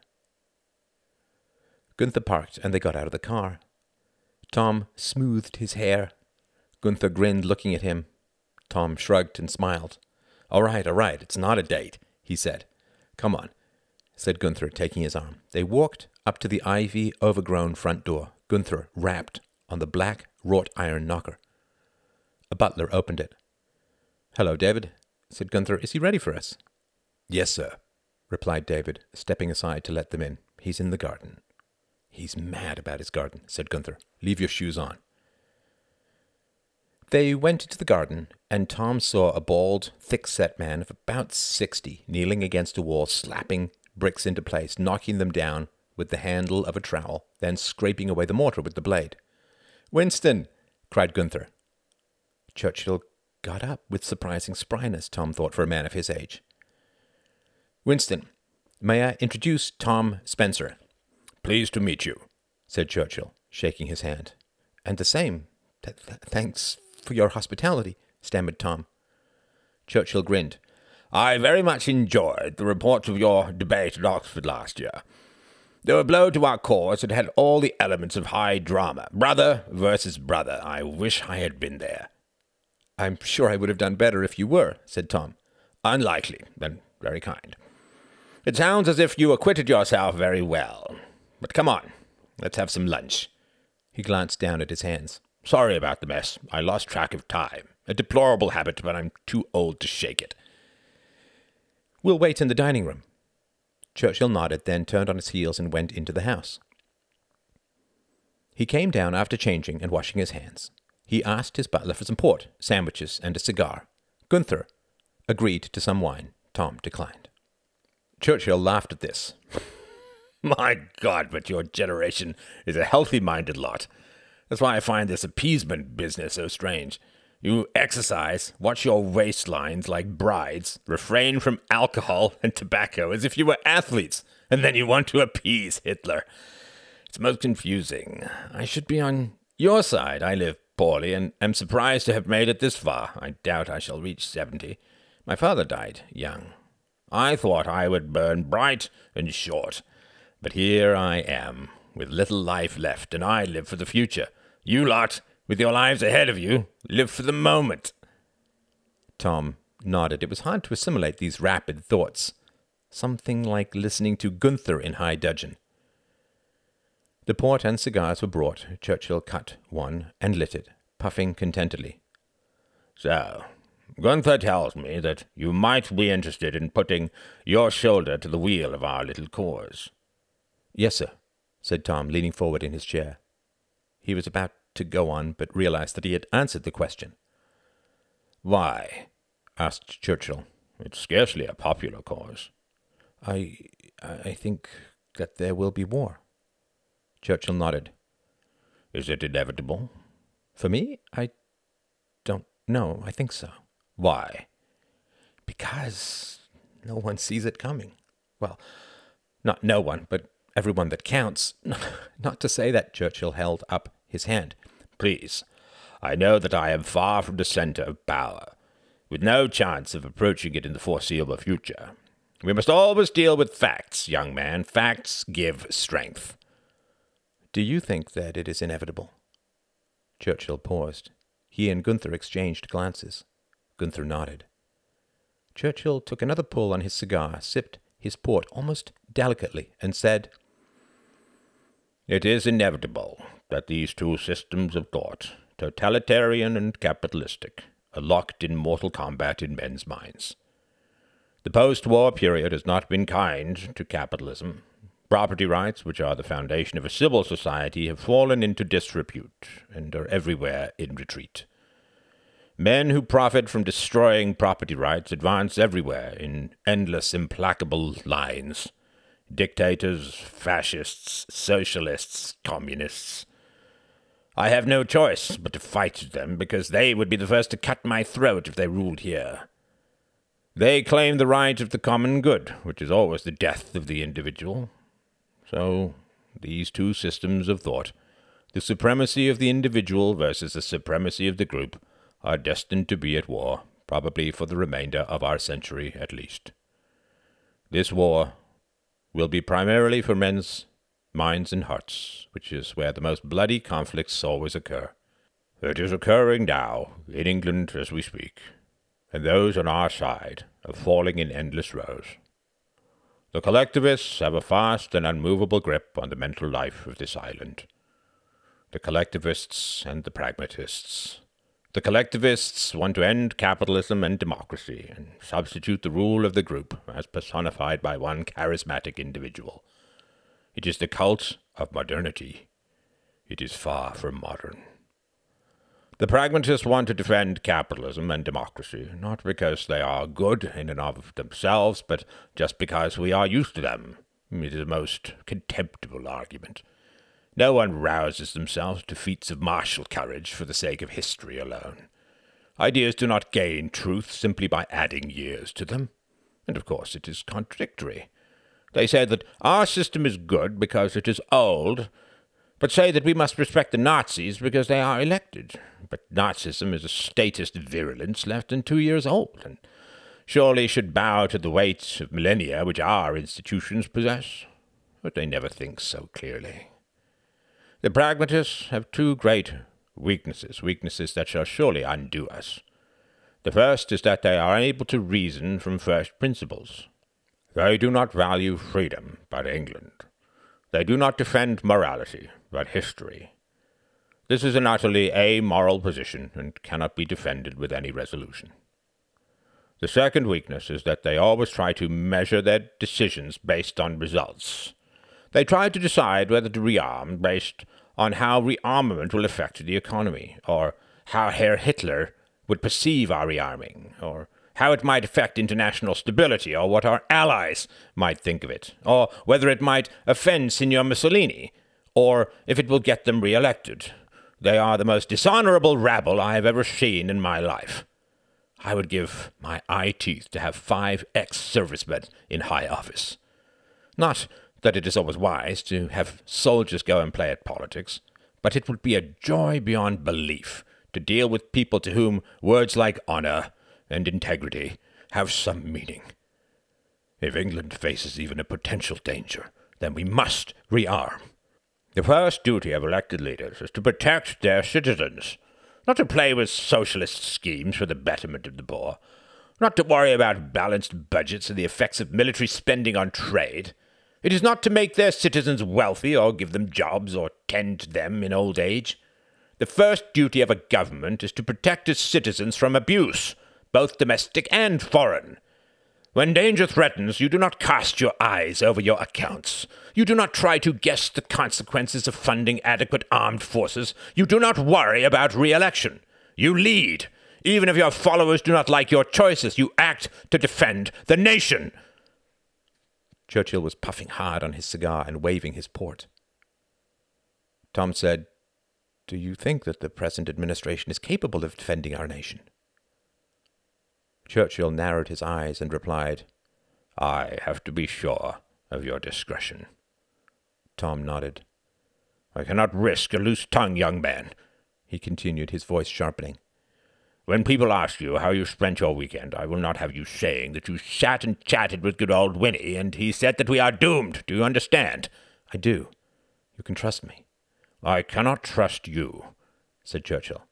Gunther parked and they got out of the car. Tom smoothed his hair. Gunther grinned, looking at him. Tom shrugged and smiled. All right, all right, it's not a date, he said. Come on, said Gunther, taking his arm. They walked up to the ivy overgrown front door. Gunther rapped on the black wrought iron knocker. A butler opened it. Hello, David, said Gunther. Is he ready for us? Yes, sir, replied David, stepping aside to let them in. He's in the garden. He's mad about his garden, said Gunther. Leave your shoes on. They went into the garden, and Tom saw a bald, thick set man of about sixty kneeling against a wall, slapping bricks into place, knocking them down with the handle of a trowel, then scraping away the mortar with the blade. Winston! cried Gunther. Churchill got up with surprising spryness, Tom thought, for a man of his age. Winston, may I introduce Tom Spencer? Pleased to meet you, said Churchill, shaking his hand. And the same. Th- th- thanks for your hospitality, stammered Tom. Churchill grinned. I very much enjoyed the reports of your debate at Oxford last year. They were a blow to our cause and had all the elements of high drama. Brother versus brother. I wish I had been there. I'm sure I would have done better if you were, said Tom. Unlikely, and very kind. It sounds as if you acquitted yourself very well. But come on, let's have some lunch. He glanced down at his hands. Sorry about the mess. I lost track of time. A deplorable habit, but I'm too old to shake it. We'll wait in the dining room. Churchill nodded, then turned on his heels and went into the house. He came down after changing and washing his hands. He asked his butler for some port, sandwiches, and a cigar. Gunther agreed to some wine. Tom declined. Churchill laughed at this. My God, but your generation is a healthy minded lot. That's why I find this appeasement business so strange. You exercise, watch your waistlines like brides, refrain from alcohol and tobacco as if you were athletes, and then you want to appease Hitler. It's most confusing. I should be on your side. I live poorly and am surprised to have made it this far. I doubt I shall reach seventy. My father died young. I thought I would burn bright and short, but here I am, with little life left, and I live for the future. You lot with your lives ahead of you, live for the moment. Tom nodded. It was hard to assimilate these rapid thoughts. Something like listening to Gunther in high dudgeon. The port and cigars were brought. Churchill cut one and lit it, puffing contentedly. So, Gunther tells me that you might be interested in putting your shoulder to the wheel of our little cause. Yes, sir, said Tom, leaning forward in his chair. He was about to go on, but realized that he had answered the question. Why? asked Churchill. It's scarcely a popular cause. I I think that there will be war, Churchill nodded. Is it inevitable? For me, I don't know. I think so. Why? Because no one sees it coming. Well, not no one, but everyone that counts. Not to say that Churchill held up his hand. Please, I know that I am far from the center of power, with no chance of approaching it in the foreseeable future. We must always deal with facts, young man. Facts give strength. Do you think that it is inevitable? Churchill paused. He and Gunther exchanged glances. Gunther nodded. Churchill took another pull on his cigar, sipped his port almost delicately, and said, It is inevitable that these two systems of thought, totalitarian and capitalistic, are locked in mortal combat in men's minds. The post war period has not been kind to capitalism. Property rights, which are the foundation of a civil society, have fallen into disrepute and are everywhere in retreat. Men who profit from destroying property rights advance everywhere in endless, implacable lines. Dictators, fascists, socialists, communists. I have no choice but to fight them because they would be the first to cut my throat if they ruled here. They claim the right of the common good, which is always the death of the individual. So, these two systems of thought, the supremacy of the individual versus the supremacy of the group, are destined to be at war, probably for the remainder of our century at least. This war will be primarily for men's minds and hearts, which is where the most bloody conflicts always occur. It is occurring now, in England as we speak, and those on our side are falling in endless rows. The collectivists have a fast and unmovable grip on the mental life of this island. The collectivists and the pragmatists the collectivists want to end capitalism and democracy and substitute the rule of the group as personified by one charismatic individual. It is the cult of modernity. It is far from modern. The pragmatists want to defend capitalism and democracy, not because they are good in and of themselves, but just because we are used to them. It is a most contemptible argument. No one rouses themselves to feats of martial courage for the sake of history alone. Ideas do not gain truth simply by adding years to them. And of course it is contradictory. They say that our system is good because it is old, but say that we must respect the Nazis because they are elected. But Nazism is a statist virulence less than two years old, and surely should bow to the weight of millennia which our institutions possess. But they never think so clearly. The pragmatists have two great weaknesses, weaknesses that shall surely undo us. The first is that they are unable to reason from first principles. They do not value freedom, but England. They do not defend morality, but history. This is an utterly amoral position and cannot be defended with any resolution. The second weakness is that they always try to measure their decisions based on results. They try to decide whether to rearm based on how rearmament will affect the economy, or how Herr Hitler would perceive our rearming, or how it might affect international stability, or what our allies might think of it, or whether it might offend Signor Mussolini, or if it will get them re-elected. They are the most dishonorable rabble I have ever seen in my life. I would give my eye teeth to have five ex-servicemen in high office. Not that it is always wise to have soldiers go and play at politics, but it would be a joy beyond belief to deal with people to whom words like honor and integrity have some meaning. If England faces even a potential danger, then we must rearm. The first duty of elected leaders is to protect their citizens, not to play with socialist schemes for the betterment of the poor, not to worry about balanced budgets and the effects of military spending on trade. It is not to make their citizens wealthy or give them jobs or tend to them in old age. The first duty of a government is to protect its citizens from abuse, both domestic and foreign. When danger threatens, you do not cast your eyes over your accounts. You do not try to guess the consequences of funding adequate armed forces. You do not worry about re election. You lead. Even if your followers do not like your choices, you act to defend the nation. Churchill was puffing hard on his cigar and waving his port. Tom said, Do you think that the present administration is capable of defending our nation? Churchill narrowed his eyes and replied, I have to be sure of your discretion. Tom nodded. I cannot risk a loose tongue, young man, he continued, his voice sharpening. When people ask you how you spent your weekend, I will not have you saying that you sat and chatted with good old Winnie, and he said that we are doomed. Do you understand? I do. You can trust me. I cannot trust you, said Churchill,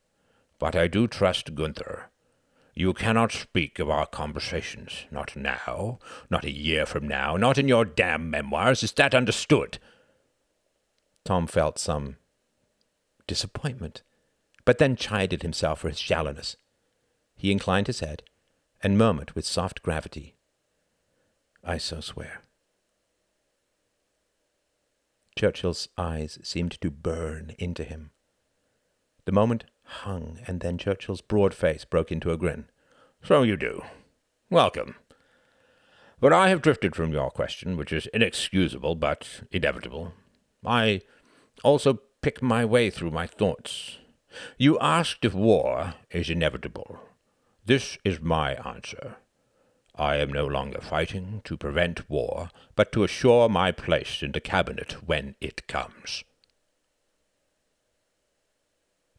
but I do trust Gunther. You cannot speak of our conversations. Not now. Not a year from now. Not in your damn memoirs. Is that understood? Tom felt some disappointment, but then chided himself for his shallowness. He inclined his head and murmured with soft gravity, I so swear. Churchill's eyes seemed to burn into him. The moment hung, and then Churchill's broad face broke into a grin. So you do. Welcome. But I have drifted from your question, which is inexcusable but inevitable. I also pick my way through my thoughts. You asked if war is inevitable. This is my answer. I am no longer fighting to prevent war, but to assure my place in the cabinet when it comes.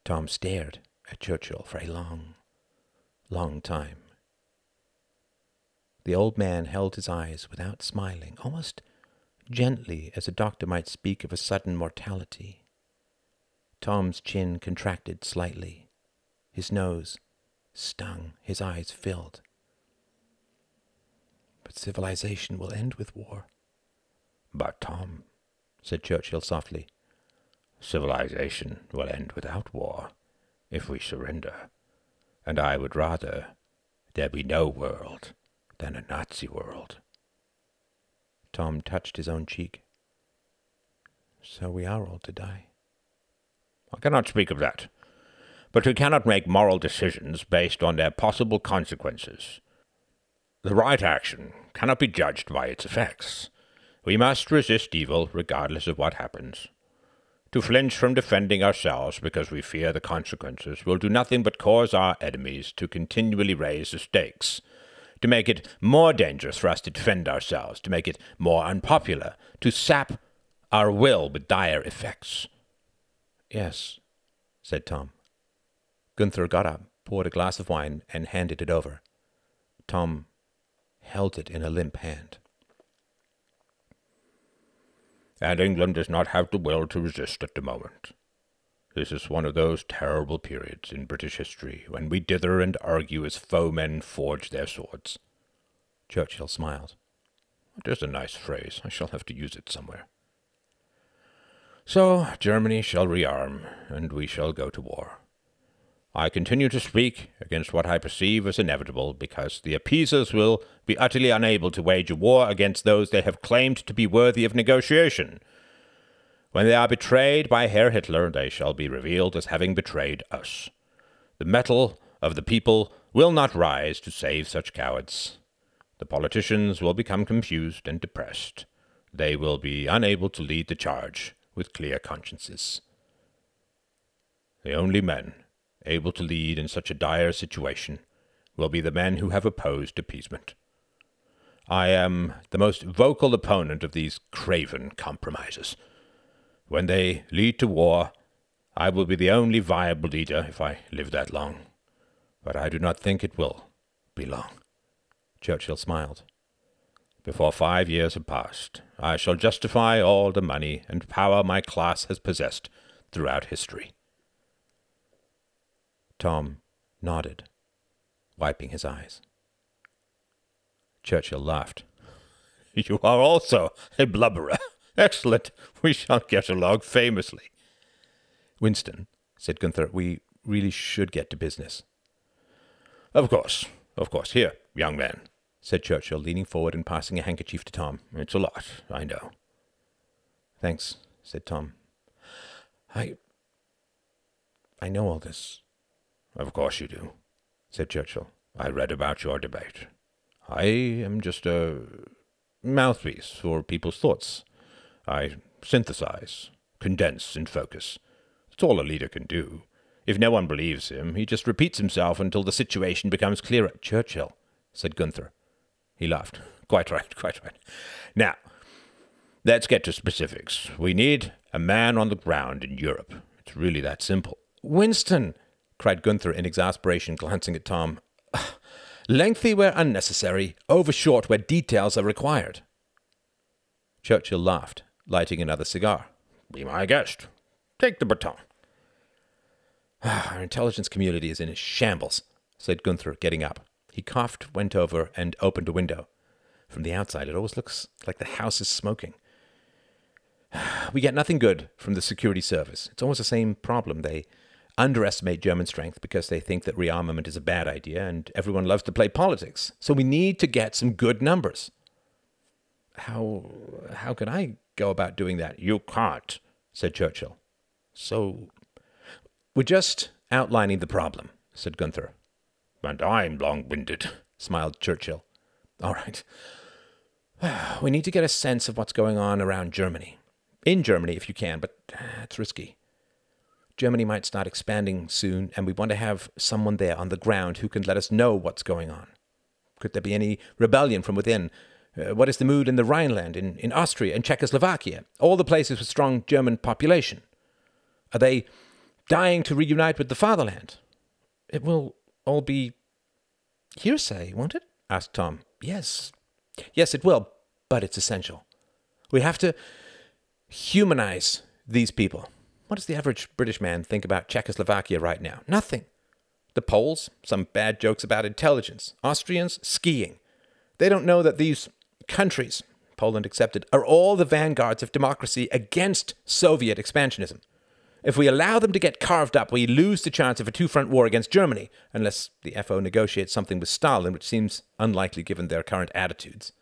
Tom stared at Churchill for a long, long time. The old man held his eyes without smiling, almost gently as a doctor might speak of a sudden mortality. Tom's chin contracted slightly. His nose stung. His eyes filled. But civilization will end with war. But, Tom, said Churchill softly, civilization will end without war if we surrender, and I would rather there be no world than a Nazi world. Tom touched his own cheek. So we are all to die. I cannot speak of that but we cannot make moral decisions based on their possible consequences. The right action cannot be judged by its effects. We must resist evil regardless of what happens. To flinch from defending ourselves because we fear the consequences will do nothing but cause our enemies to continually raise the stakes, to make it more dangerous for us to defend ourselves, to make it more unpopular, to sap our will with dire effects. Yes, said Tom. Gunther got up, poured a glass of wine, and handed it over. Tom held it in a limp hand. And England does not have the will to resist at the moment. This is one of those terrible periods in British history when we dither and argue as foemen forge their swords. Churchill smiled. It is a nice phrase. I shall have to use it somewhere. So Germany shall rearm, and we shall go to war. I continue to speak against what I perceive as inevitable, because the appeasers will be utterly unable to wage a war against those they have claimed to be worthy of negotiation. When they are betrayed by Herr Hitler, they shall be revealed as having betrayed us. The mettle of the people will not rise to save such cowards. The politicians will become confused and depressed. They will be unable to lead the charge with clear consciences. The only men able to lead in such a dire situation will be the men who have opposed appeasement. I am the most vocal opponent of these craven compromises. When they lead to war, I will be the only viable leader if I live that long. But I do not think it will be long. Churchill smiled. Before five years have passed, I shall justify all the money and power my class has possessed throughout history. Tom nodded, wiping his eyes. Churchill laughed. You are also a blubberer. Excellent. We shall get along famously. Winston, said Gunther, we really should get to business. Of course, of course. Here, young man, said Churchill, leaning forward and passing a handkerchief to Tom. It's a lot, I know. Thanks, said Tom. I. I know all this. Of course you do, said Churchill. I read about your debate. I am just a mouthpiece for people's thoughts. I synthesize, condense and focus. That's all a leader can do. If no one believes him, he just repeats himself until the situation becomes clearer. Churchill, said Gunther. He laughed. Quite right, quite right. Now, let's get to specifics. We need a man on the ground in Europe. It's really that simple. Winston, cried Gunther in exasperation, glancing at Tom. Lengthy where unnecessary, over short where details are required. Churchill laughed, lighting another cigar. Be my guest. Take the baton. Our intelligence community is in a shambles, said Gunther, getting up. He coughed, went over, and opened a window. From the outside, it always looks like the house is smoking. We get nothing good from the security service. It's always the same problem. They underestimate German strength because they think that rearmament is a bad idea, and everyone loves to play politics. So we need to get some good numbers. How how can I go about doing that? You can't, said Churchill. So we're just outlining the problem, said Gunther. And I'm long winded, smiled Churchill. All right. We need to get a sense of what's going on around Germany. In Germany, if you can, but uh, it's risky. Germany might start expanding soon, and we want to have someone there on the ground who can let us know what's going on. Could there be any rebellion from within? Uh, what is the mood in the Rhineland, in, in Austria, in Czechoslovakia, all the places with strong German population? Are they dying to reunite with the fatherland? It will all be hearsay, won't it? asked Tom. Yes, yes, it will, but it's essential. We have to humanize these people. What does the average British man think about Czechoslovakia right now? Nothing. The Poles, some bad jokes about intelligence. Austrians, skiing. They don't know that these countries, Poland accepted, are all the vanguards of democracy against Soviet expansionism. If we allow them to get carved up, we lose the chance of a two front war against Germany, unless the FO negotiates something with Stalin, which seems unlikely given their current attitudes.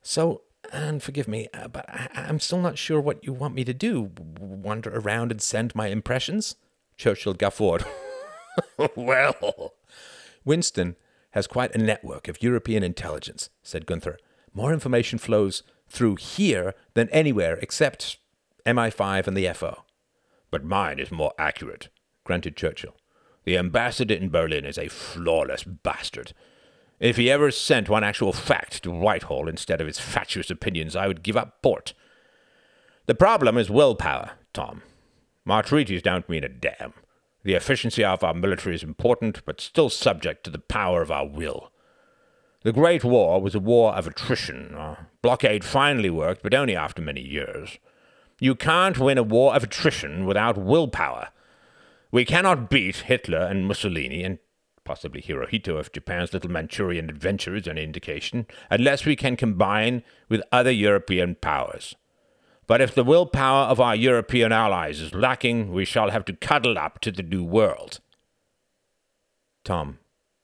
So, and forgive me, uh, but I, am still not sure what you want me to do. Wander around and send my impressions? Churchill guffawed. well, Winston has quite a network of European intelligence, said Gunther. More information flows through here than anywhere except MI5 and the FO. But mine is more accurate, grunted Churchill. The ambassador in Berlin is a flawless bastard. If he ever sent one actual fact to Whitehall instead of his fatuous opinions, I would give up port. The problem is willpower, Tom. Our treaties don't mean a damn. The efficiency of our military is important, but still subject to the power of our will. The Great War was a war of attrition. Our blockade finally worked, but only after many years. You can't win a war of attrition without willpower. We cannot beat Hitler and Mussolini and possibly Hirohito if Japan's little Manchurian adventure is any indication, unless we can combine with other European powers. But if the willpower of our European allies is lacking, we shall have to cuddle up to the New World. Tom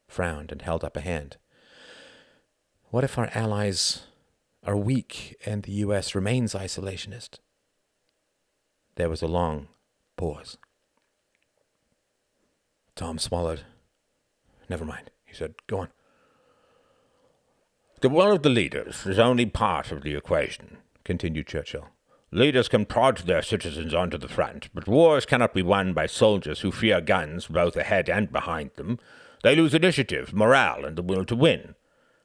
frowned and held up a hand. What if our allies are weak and the U.S. remains isolationist? There was a long pause. Tom swallowed. Never mind, he said. Go on. The will of the leaders is only part of the equation, continued Churchill. Leaders can prod their citizens onto the front, but wars cannot be won by soldiers who fear guns both ahead and behind them. They lose initiative, morale, and the will to win.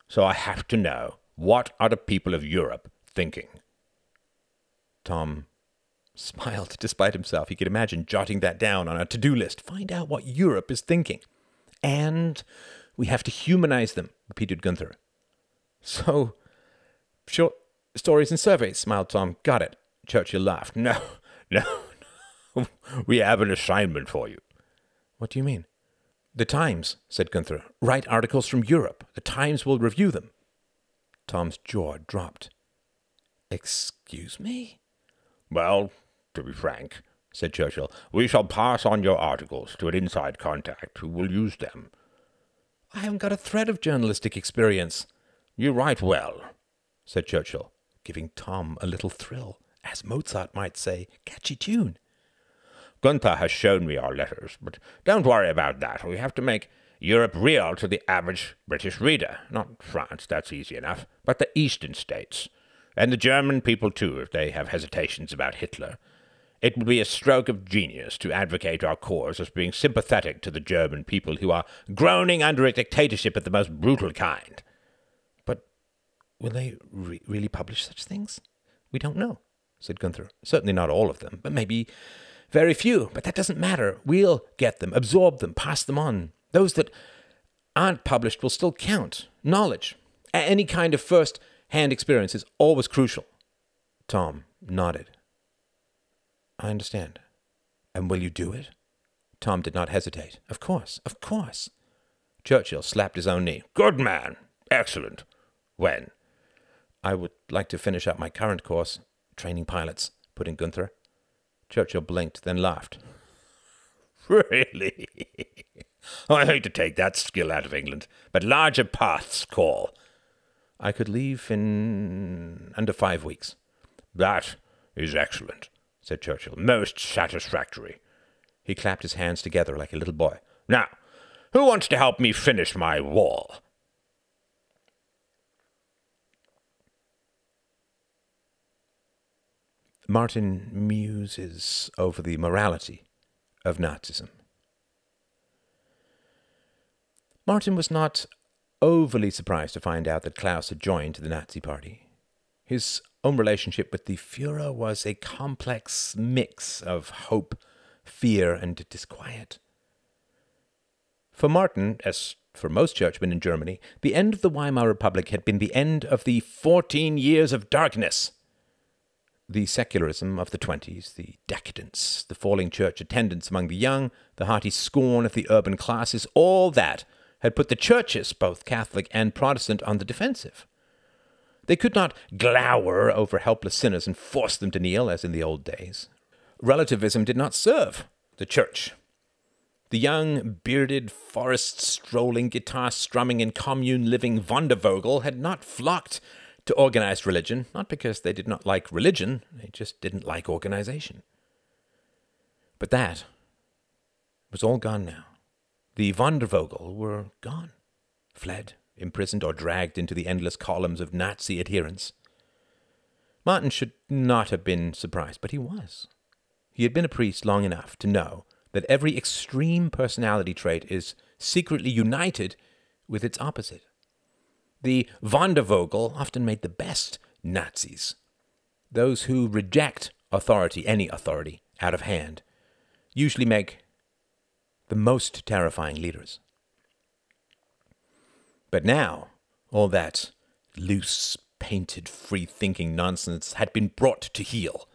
So I have to know what are the people of Europe thinking? Tom smiled despite himself. He could imagine jotting that down on a to do list. Find out what Europe is thinking. And we have to humanize them, repeated Gunther. So, short stories and surveys, smiled Tom. Got it. Churchill laughed. No, no, no. We have an assignment for you. What do you mean? The Times, said Gunther. Write articles from Europe. The Times will review them. Tom's jaw dropped. Excuse me? Well, to be frank, said Churchill, we shall pass on your articles to an inside contact who will use them. I haven't got a thread of journalistic experience. You write well, said Churchill, giving Tom a little thrill, as Mozart might say, catchy tune. Gunther has shown me our letters, but don't worry about that. We have to make Europe real to the average British reader. Not France, that's easy enough, but the eastern states. And the German people, too, if they have hesitations about Hitler. It would be a stroke of genius to advocate our cause as being sympathetic to the German people who are groaning under a dictatorship of the most brutal kind. But will they re- really publish such things? We don't know, said Gunther. Certainly not all of them, but maybe very few. But that doesn't matter. We'll get them, absorb them, pass them on. Those that aren't published will still count. Knowledge, any kind of first hand experience is always crucial. Tom nodded. I understand. And will you do it? Tom did not hesitate. Of course, of course. Churchill slapped his own knee. Good man. Excellent. When? I would like to finish up my current course, training pilots, put in Gunther. Churchill blinked, then laughed. Really? I hate to take that skill out of England, but larger paths call. I could leave in under five weeks. That is excellent, said Churchill. Most satisfactory. He clapped his hands together like a little boy. Now, who wants to help me finish my wall? Martin muses over the morality of Nazism. Martin was not overly surprised to find out that Klaus had joined the Nazi Party. His own relationship with the Fuhrer was a complex mix of hope, fear, and disquiet. For Martin, as for most churchmen in Germany, the end of the Weimar Republic had been the end of the fourteen years of darkness the secularism of the twenties, the decadence, the falling church attendance among the young, the hearty scorn of the urban classes, all that had put the churches, both Catholic and Protestant, on the defensive. They could not glower over helpless sinners and force them to kneel, as in the old days. Relativism did not serve the church. The young, bearded, forest strolling, guitar strumming, and commune living Wandervogel had not flocked to organized religion, not because they did not like religion, they just didn't like organization. But that was all gone now. The Wandervogel were gone, fled, imprisoned, or dragged into the endless columns of Nazi adherents. Martin should not have been surprised, but he was. He had been a priest long enough to know that every extreme personality trait is secretly united with its opposite. The Wandervogel often made the best Nazis. Those who reject authority, any authority, out of hand, usually make the most terrifying leaders. But now, all that loose, painted, free thinking nonsense had been brought to heel.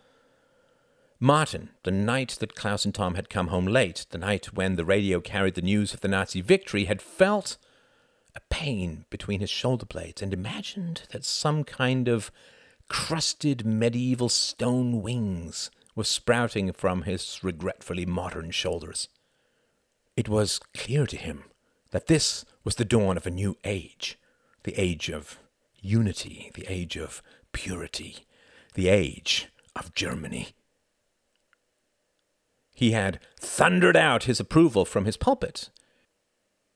Martin, the night that Klaus and Tom had come home late, the night when the radio carried the news of the Nazi victory, had felt a pain between his shoulder blades and imagined that some kind of crusted medieval stone wings were sprouting from his regretfully modern shoulders. It was clear to him that this was the dawn of a new age, the age of unity, the age of purity, the age of Germany. He had thundered out his approval from his pulpit.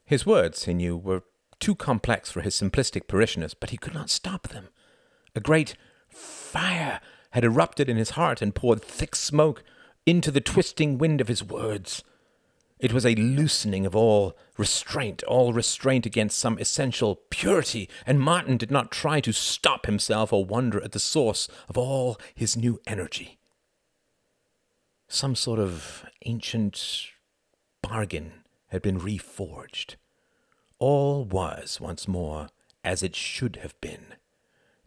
His words, he knew, were too complex for his simplistic parishioners, but he could not stop them. A great fire had erupted in his heart and poured thick smoke into the twisting wind of his words. It was a loosening of all restraint, all restraint against some essential purity, and Martin did not try to stop himself or wonder at the source of all his new energy. Some sort of ancient bargain had been reforged all was once more as it should have been.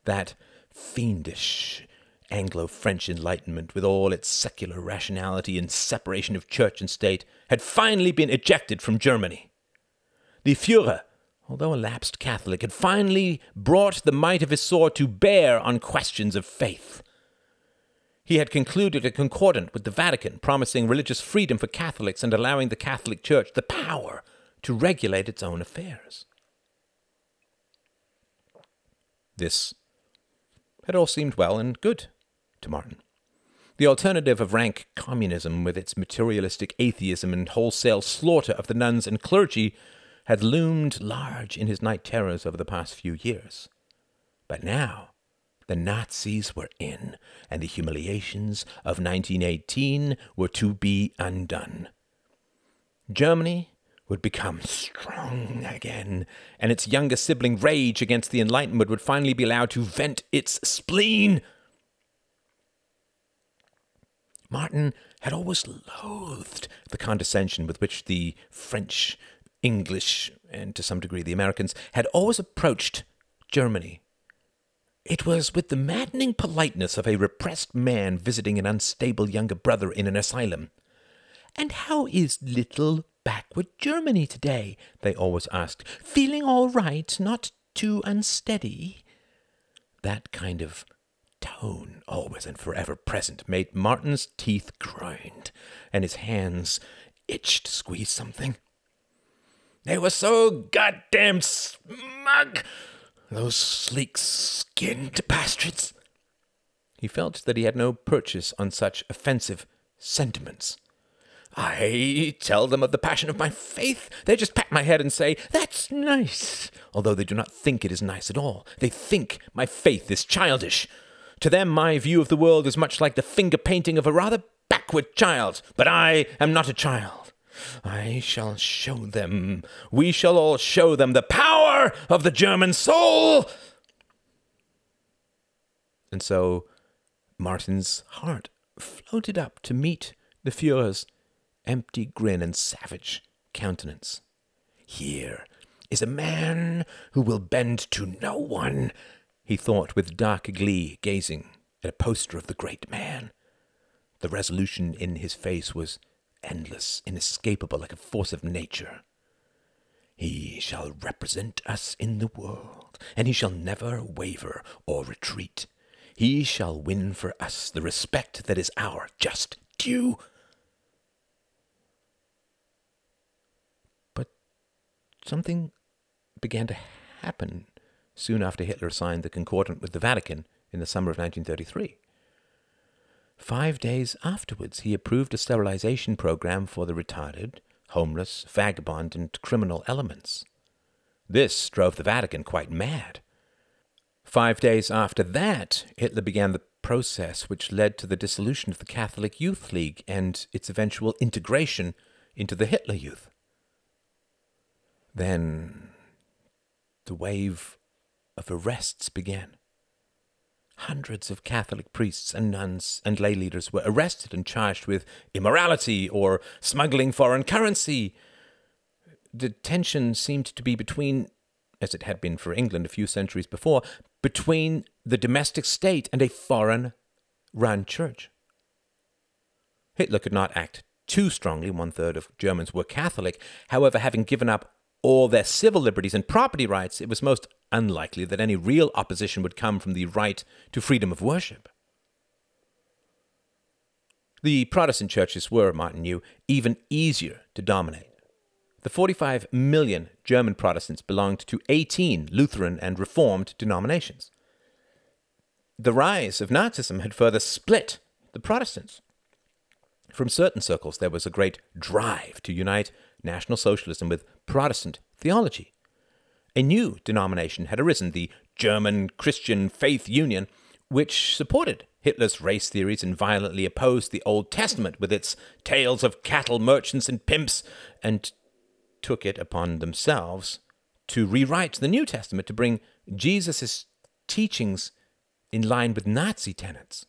That fiendish Anglo French Enlightenment, with all its secular rationality and separation of church and state, had finally been ejected from Germany. The Fuhrer, although a lapsed Catholic, had finally brought the might of his sword to bear on questions of faith. He had concluded a concordat with the Vatican, promising religious freedom for Catholics and allowing the Catholic Church the power to regulate its own affairs. This had all seemed well and good to Martin. The alternative of rank communism, with its materialistic atheism and wholesale slaughter of the nuns and clergy, had loomed large in his night terrors over the past few years. But now, the Nazis were in, and the humiliations of 1918 were to be undone. Germany would become strong again, and its younger sibling, rage against the Enlightenment, would finally be allowed to vent its spleen. Martin had always loathed the condescension with which the French, English, and to some degree the Americans had always approached Germany. It was with the maddening politeness of a repressed man visiting an unstable younger brother in an asylum. And how is little backward Germany today? They always asked. Feeling all right, not too unsteady? That kind of tone, always and forever present, made Martin's teeth grind, and his hands itched to squeeze something. They were so goddamn smug, those sleek skinned bastards. He felt that he had no purchase on such offensive sentiments. I tell them of the passion of my faith. They just pat my head and say, That's nice. Although they do not think it is nice at all. They think my faith is childish. To them, my view of the world is much like the finger painting of a rather backward child. But I am not a child. I shall show them, we shall all show them the power of the German soul. And so Martin's heart floated up to meet the Fuhrer's empty grin and savage countenance. Here is a man who will bend to no one, he thought with dark glee, gazing at a poster of the great man. The resolution in his face was endless, inescapable, like a force of nature. He shall represent us in the world, and he shall never waver or retreat. He shall win for us the respect that is our just due. But something began to happen soon after Hitler signed the Concordat with the Vatican in the summer of 1933. Five days afterwards, he approved a sterilization program for the retarded, homeless, vagabond, and criminal elements. This drove the Vatican quite mad. Five days after that, Hitler began the process which led to the dissolution of the Catholic Youth League and its eventual integration into the Hitler Youth. Then the wave of arrests began. Hundreds of Catholic priests and nuns and lay leaders were arrested and charged with immorality or smuggling foreign currency. The tension seemed to be between, as it had been for England a few centuries before, between the domestic state and a foreign run church. Hitler could not act too strongly. One third of Germans were Catholic. However, having given up all their civil liberties and property rights, it was most unlikely that any real opposition would come from the right to freedom of worship. The Protestant churches were, Martin knew, even easier to dominate. The 45 million German Protestants belonged to 18 Lutheran and Reformed denominations. The rise of Nazism had further split the Protestants. From certain circles, there was a great drive to unite National Socialism with Protestant theology. A new denomination had arisen, the German Christian Faith Union, which supported Hitler's race theories and violently opposed the Old Testament with its tales of cattle merchants and pimps, and took it upon themselves to rewrite the New Testament to bring Jesus' teachings in line with Nazi tenets.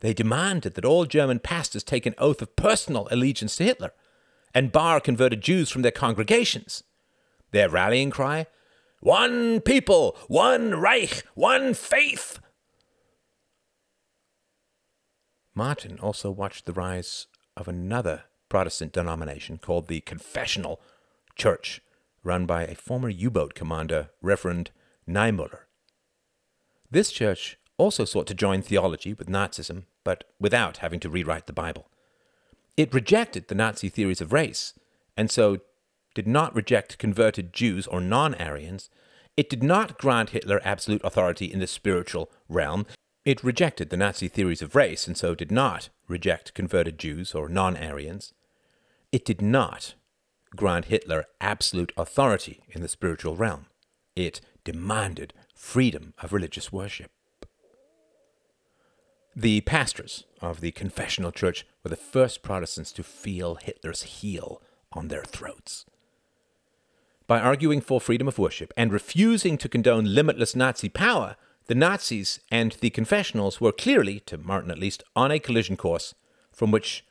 They demanded that all German pastors take an oath of personal allegiance to Hitler and bar converted Jews from their congregations. Their rallying cry One people, one Reich, one faith. Martin also watched the rise of another Protestant denomination called the Confessional Church, run by a former U boat commander, Reverend Niemöller. This church also sought to join theology with Nazism, but without having to rewrite the Bible. It rejected the Nazi theories of race, and so did not reject converted Jews or non Aryans. It did not grant Hitler absolute authority in the spiritual realm. It rejected the Nazi theories of race, and so did not reject converted Jews or non Aryans. It did not grant Hitler absolute authority in the spiritual realm. It demanded freedom of religious worship. The pastors of the confessional church were the first Protestants to feel Hitler's heel on their throats. By arguing for freedom of worship and refusing to condone limitless Nazi power, the Nazis and the confessionals were clearly, to Martin at least, on a collision course from which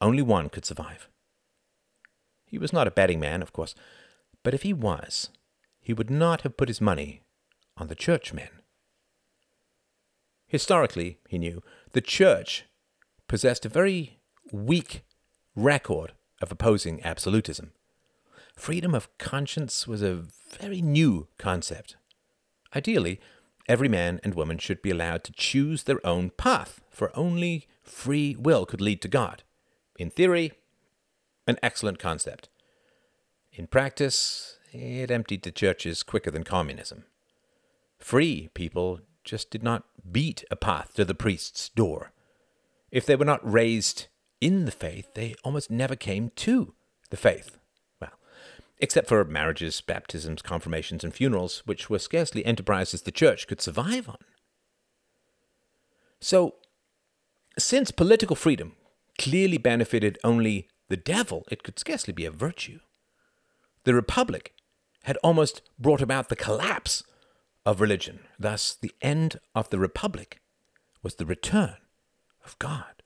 only one could survive. He was not a betting man, of course, but if he was, he would not have put his money on the churchmen. Historically, he knew, the church possessed a very weak record of opposing absolutism. Freedom of conscience was a very new concept. Ideally, every man and woman should be allowed to choose their own path, for only free will could lead to God. In theory, an excellent concept. In practice, it emptied the churches quicker than communism. Free people just did not beat a path to the priest's door. If they were not raised in the faith, they almost never came to the faith. Well, except for marriages, baptisms, confirmations, and funerals, which were scarcely enterprises the church could survive on. So, since political freedom clearly benefited only the devil, it could scarcely be a virtue. The Republic had almost brought about the collapse of religion. Thus, the end of the Republic was the return of God.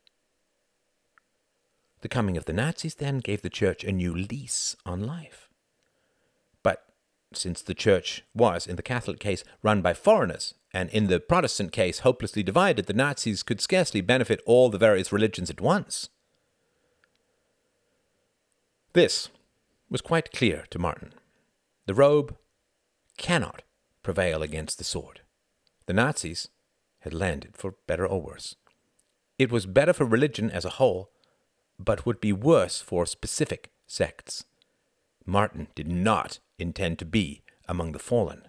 The coming of the Nazis then gave the church a new lease on life. But since the church was, in the Catholic case, run by foreigners, and in the Protestant case, hopelessly divided, the Nazis could scarcely benefit all the various religions at once. This was quite clear to Martin. The robe cannot prevail against the sword. The Nazis had landed, for better or worse. It was better for religion as a whole, but would be worse for specific sects. Martin did not intend to be among the fallen.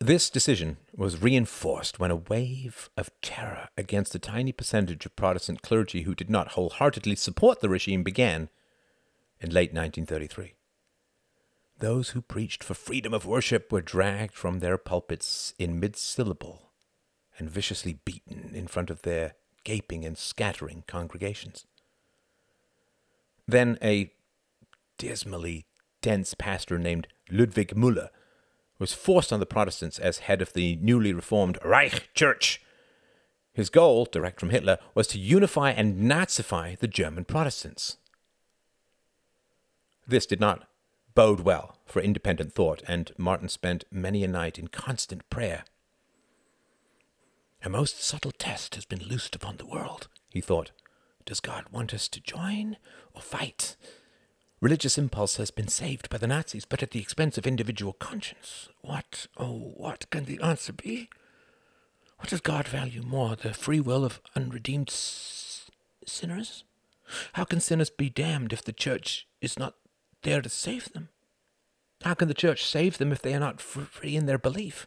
This decision was reinforced when a wave of terror against the tiny percentage of Protestant clergy who did not wholeheartedly support the regime began in late 1933. Those who preached for freedom of worship were dragged from their pulpits in mid syllable and viciously beaten in front of their gaping and scattering congregations. Then a dismally dense pastor named Ludwig Müller was forced on the Protestants as head of the newly reformed Reich Church. His goal, direct from Hitler, was to unify and Nazify the German Protestants. This did not bode well for independent thought, and Martin spent many a night in constant prayer. A most subtle test has been loosed upon the world, he thought. Does God want us to join or fight? Religious impulse has been saved by the Nazis, but at the expense of individual conscience. What, oh, what can the answer be? What does God value more, the free will of unredeemed s- sinners? How can sinners be damned if the church is not there to save them? How can the church save them if they are not free in their belief?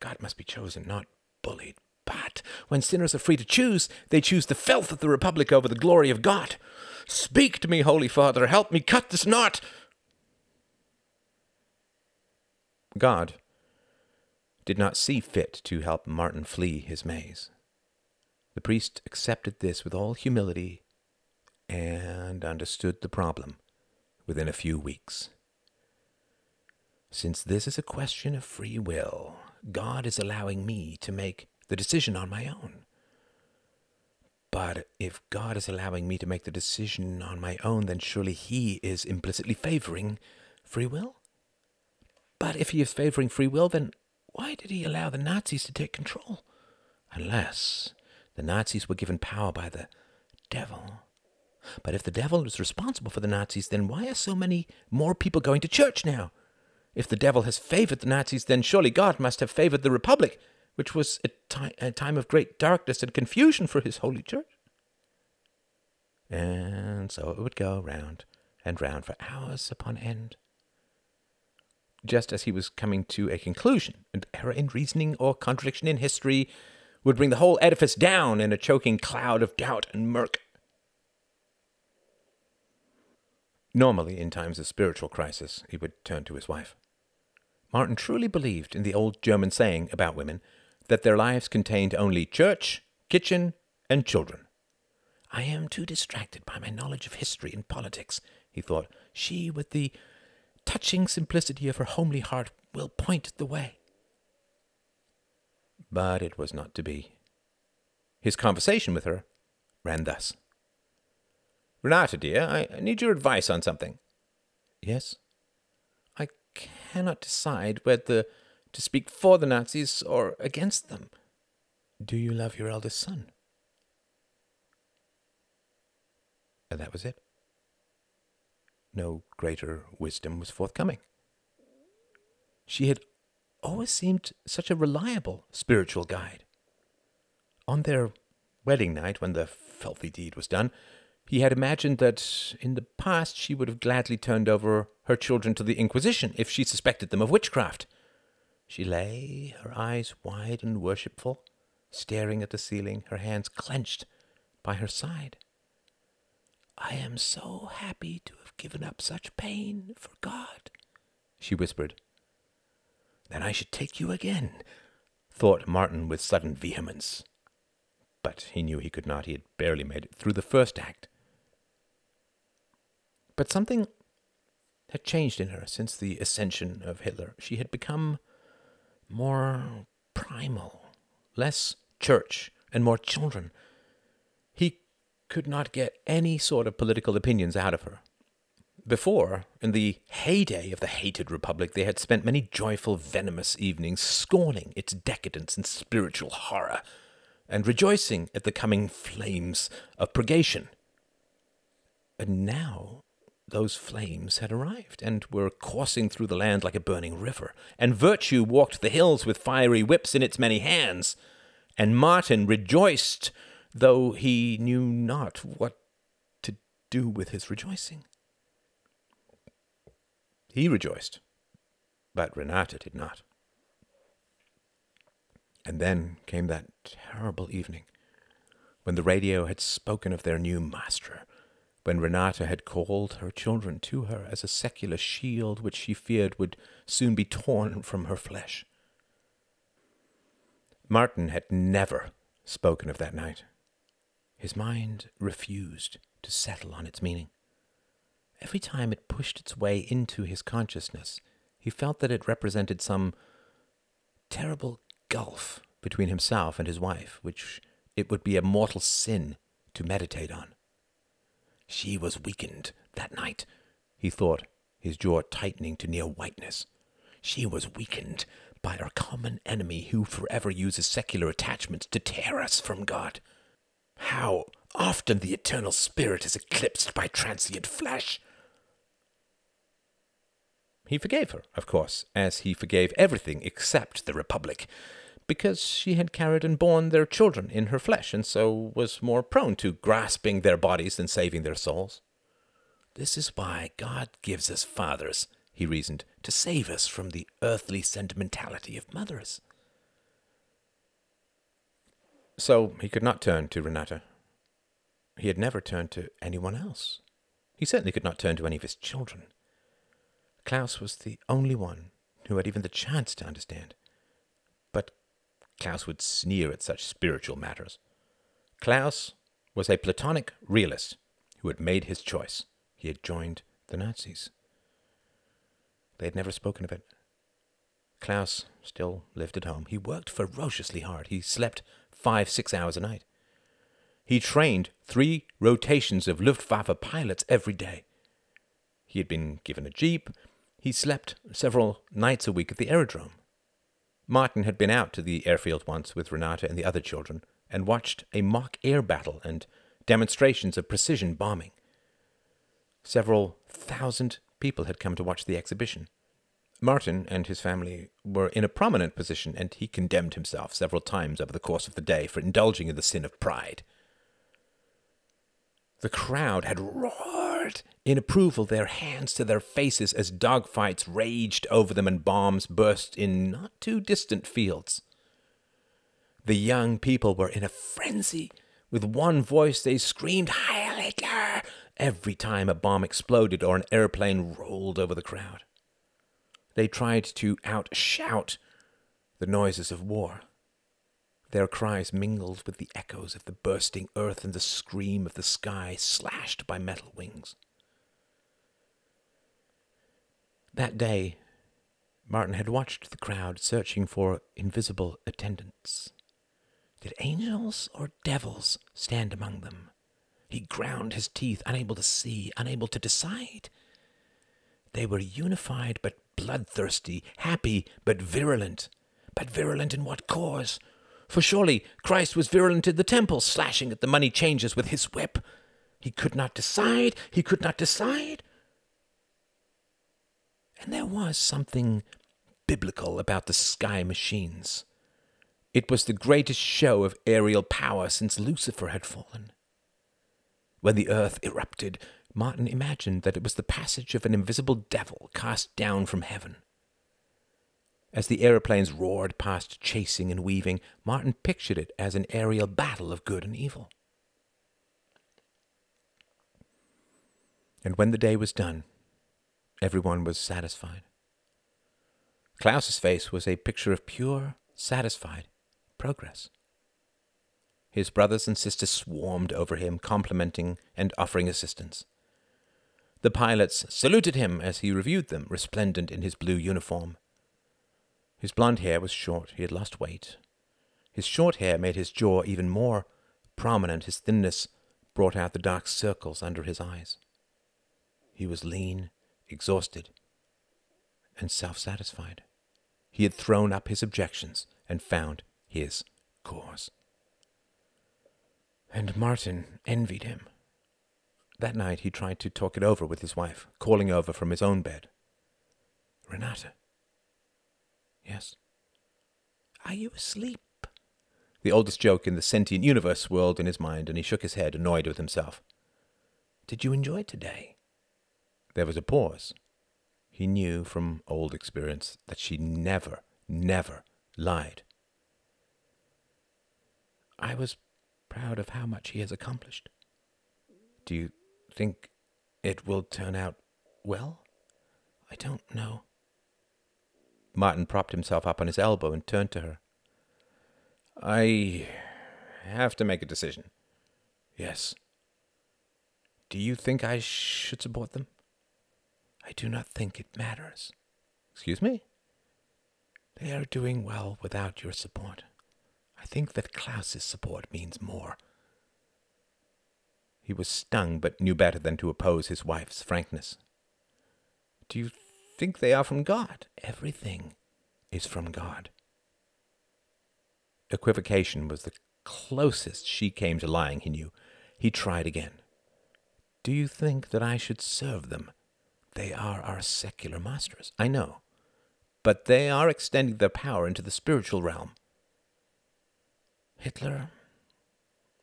God must be chosen, not bullied. But when sinners are free to choose, they choose the filth of the republic over the glory of God. Speak to me, Holy Father. Help me cut this knot. God did not see fit to help Martin flee his maze. The priest accepted this with all humility and understood the problem within a few weeks. Since this is a question of free will, God is allowing me to make the decision on my own. But if God is allowing me to make the decision on my own, then surely He is implicitly favoring free will? But if He is favoring free will, then why did He allow the Nazis to take control? Unless the Nazis were given power by the devil. But if the devil is responsible for the Nazis, then why are so many more people going to church now? If the devil has favored the Nazis, then surely God must have favored the Republic, which was a, ti- a time of great darkness and confusion for his holy church. And so it would go round and round for hours upon end. Just as he was coming to a conclusion, an error in reasoning or contradiction in history would bring the whole edifice down in a choking cloud of doubt and murk. Normally, in times of spiritual crisis, he would turn to his wife. Martin truly believed in the old German saying about women that their lives contained only church, kitchen, and children. I am too distracted by my knowledge of history and politics, he thought. She, with the touching simplicity of her homely heart, will point the way. But it was not to be. His conversation with her ran thus Renata, dear, I need your advice on something. Yes? Cannot decide whether to speak for the Nazis or against them. Do you love your eldest son? And that was it. No greater wisdom was forthcoming. She had always seemed such a reliable spiritual guide. On their wedding night, when the filthy deed was done, he had imagined that in the past she would have gladly turned over her children to the Inquisition if she suspected them of witchcraft. She lay, her eyes wide and worshipful, staring at the ceiling, her hands clenched by her side. I am so happy to have given up such pain for God, she whispered. Then I should take you again, thought Martin with sudden vehemence. But he knew he could not. He had barely made it through the first act. But something had changed in her since the ascension of Hitler. She had become more primal, less church, and more children. He could not get any sort of political opinions out of her. Before, in the heyday of the hated republic, they had spent many joyful, venomous evenings scorning its decadence and spiritual horror, and rejoicing at the coming flames of purgation. And now those flames had arrived and were coursing through the land like a burning river, and virtue walked the hills with fiery whips in its many hands, and Martin rejoiced, though he knew not what to do with his rejoicing. He rejoiced, but Renata did not. And then came that terrible evening when the radio had spoken of their new master, when Renata had called her children to her as a secular shield which she feared would soon be torn from her flesh. Martin had never spoken of that night. His mind refused to settle on its meaning. Every time it pushed its way into his consciousness, he felt that it represented some terrible gulf between himself and his wife, which it would be a mortal sin to meditate on. She was weakened that night, he thought, his jaw tightening to near whiteness. She was weakened by our common enemy who forever uses secular attachments to tear us from God. How often the eternal spirit is eclipsed by transient flesh! He forgave her, of course, as he forgave everything except the Republic, because she had carried and borne their children in her flesh, and so was more prone to grasping their bodies than saving their souls. This is why God gives us fathers, he reasoned, to save us from the earthly sentimentality of mothers. So he could not turn to Renata. He had never turned to anyone else. He certainly could not turn to any of his children. Klaus was the only one who had even the chance to understand. Klaus would sneer at such spiritual matters. Klaus was a Platonic realist who had made his choice. He had joined the Nazis. They had never spoken of it. Klaus still lived at home. He worked ferociously hard. He slept five, six hours a night. He trained three rotations of Luftwaffe pilots every day. He had been given a jeep he slept several nights a week at the aerodrome. Martin had been out to the airfield once with Renata and the other children and watched a mock air battle and demonstrations of precision bombing. Several thousand people had come to watch the exhibition. Martin and his family were in a prominent position, and he condemned himself several times over the course of the day for indulging in the sin of pride. The crowd had roared in approval, their hands to their faces as dogfights raged over them and bombs burst in not too distant fields. The young people were in a frenzy. With one voice, they screamed, Heil Hitler! every time a bomb exploded or an airplane rolled over the crowd. They tried to outshout the noises of war. Their cries mingled with the echoes of the bursting earth and the scream of the sky slashed by metal wings. That day, Martin had watched the crowd searching for invisible attendants. Did angels or devils stand among them? He ground his teeth, unable to see, unable to decide. They were unified but bloodthirsty, happy but virulent. But virulent in what cause? For surely Christ was virulent in the temple, slashing at the money changers with his whip. He could not decide, he could not decide. And there was something biblical about the sky machines. It was the greatest show of aerial power since Lucifer had fallen. When the earth erupted, Martin imagined that it was the passage of an invisible devil cast down from heaven. As the aeroplanes roared past, chasing and weaving, Martin pictured it as an aerial battle of good and evil. And when the day was done, everyone was satisfied. Klaus's face was a picture of pure, satisfied progress. His brothers and sisters swarmed over him, complimenting and offering assistance. The pilots saluted him as he reviewed them, resplendent in his blue uniform. His blond hair was short, he had lost weight. His short hair made his jaw even more prominent, his thinness brought out the dark circles under his eyes. He was lean, exhausted, and self satisfied. He had thrown up his objections and found his cause. And Martin envied him. That night he tried to talk it over with his wife, calling over from his own bed. Renata. Yes. Are you asleep? The oldest joke in the sentient universe swirled in his mind, and he shook his head, annoyed with himself. Did you enjoy today? There was a pause. He knew from old experience that she never, never lied. I was proud of how much he has accomplished. Do you think it will turn out well? I don't know. Martin propped himself up on his elbow and turned to her. I have to make a decision. Yes. Do you think I should support them? I do not think it matters. Excuse me? They are doing well without your support. I think that Klaus's support means more. He was stung, but knew better than to oppose his wife's frankness. Do you think they are from God? Everything is from God. Equivocation was the closest she came to lying, he knew. He tried again. Do you think that I should serve them? They are our secular masters, I know. But they are extending their power into the spiritual realm. Hitler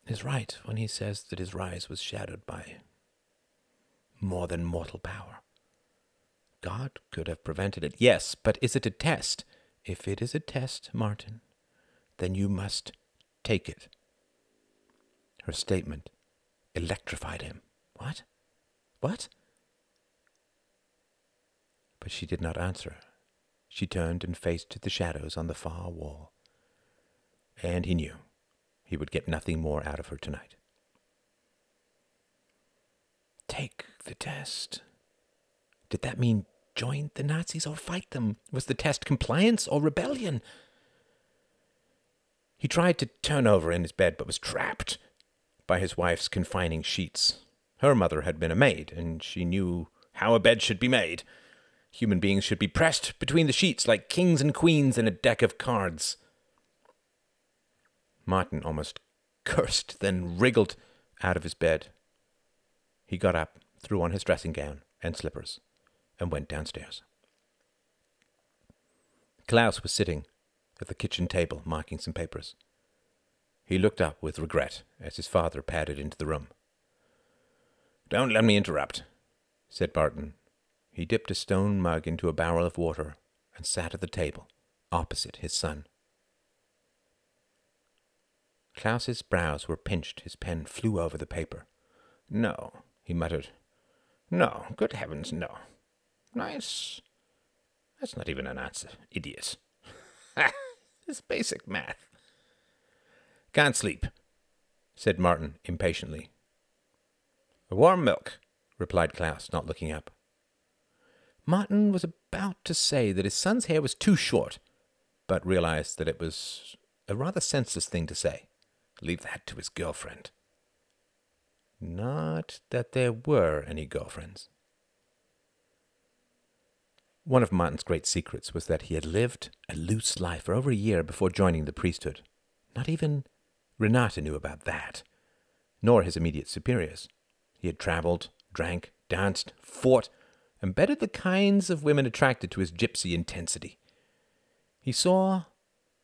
is right when he says that his rise was shadowed by more than mortal power. God could have prevented it, yes, but is it a test? If it is a test, Martin, then you must take it. Her statement electrified him. What? What? But she did not answer. She turned and faced the shadows on the far wall. And he knew he would get nothing more out of her tonight. Take the test. Did that mean join the Nazis or fight them? Was the test compliance or rebellion? He tried to turn over in his bed, but was trapped by his wife's confining sheets. Her mother had been a maid, and she knew how a bed should be made. Human beings should be pressed between the sheets like kings and queens in a deck of cards. Martin almost cursed, then wriggled out of his bed. He got up, threw on his dressing gown and slippers, and went downstairs. Klaus was sitting at the kitchen table, marking some papers. He looked up with regret as his father padded into the room. Don't let me interrupt, said Martin. He dipped a stone mug into a barrel of water and sat at the table, opposite his son. Klaus's brows were pinched. His pen flew over the paper. No, he muttered. No, good heavens, no. Nice. That's not even an answer, idiot. It's basic math. Can't sleep, said Martin impatiently. Warm milk, replied Klaus, not looking up. Martin was about to say that his son's hair was too short, but realized that it was a rather senseless thing to say. Leave that to his girlfriend. Not that there were any girlfriends. One of Martin's great secrets was that he had lived a loose life for over a year before joining the priesthood. Not even Renata knew about that, nor his immediate superiors. He had traveled, drank, danced, fought, and betted the kinds of women attracted to his gypsy intensity. He saw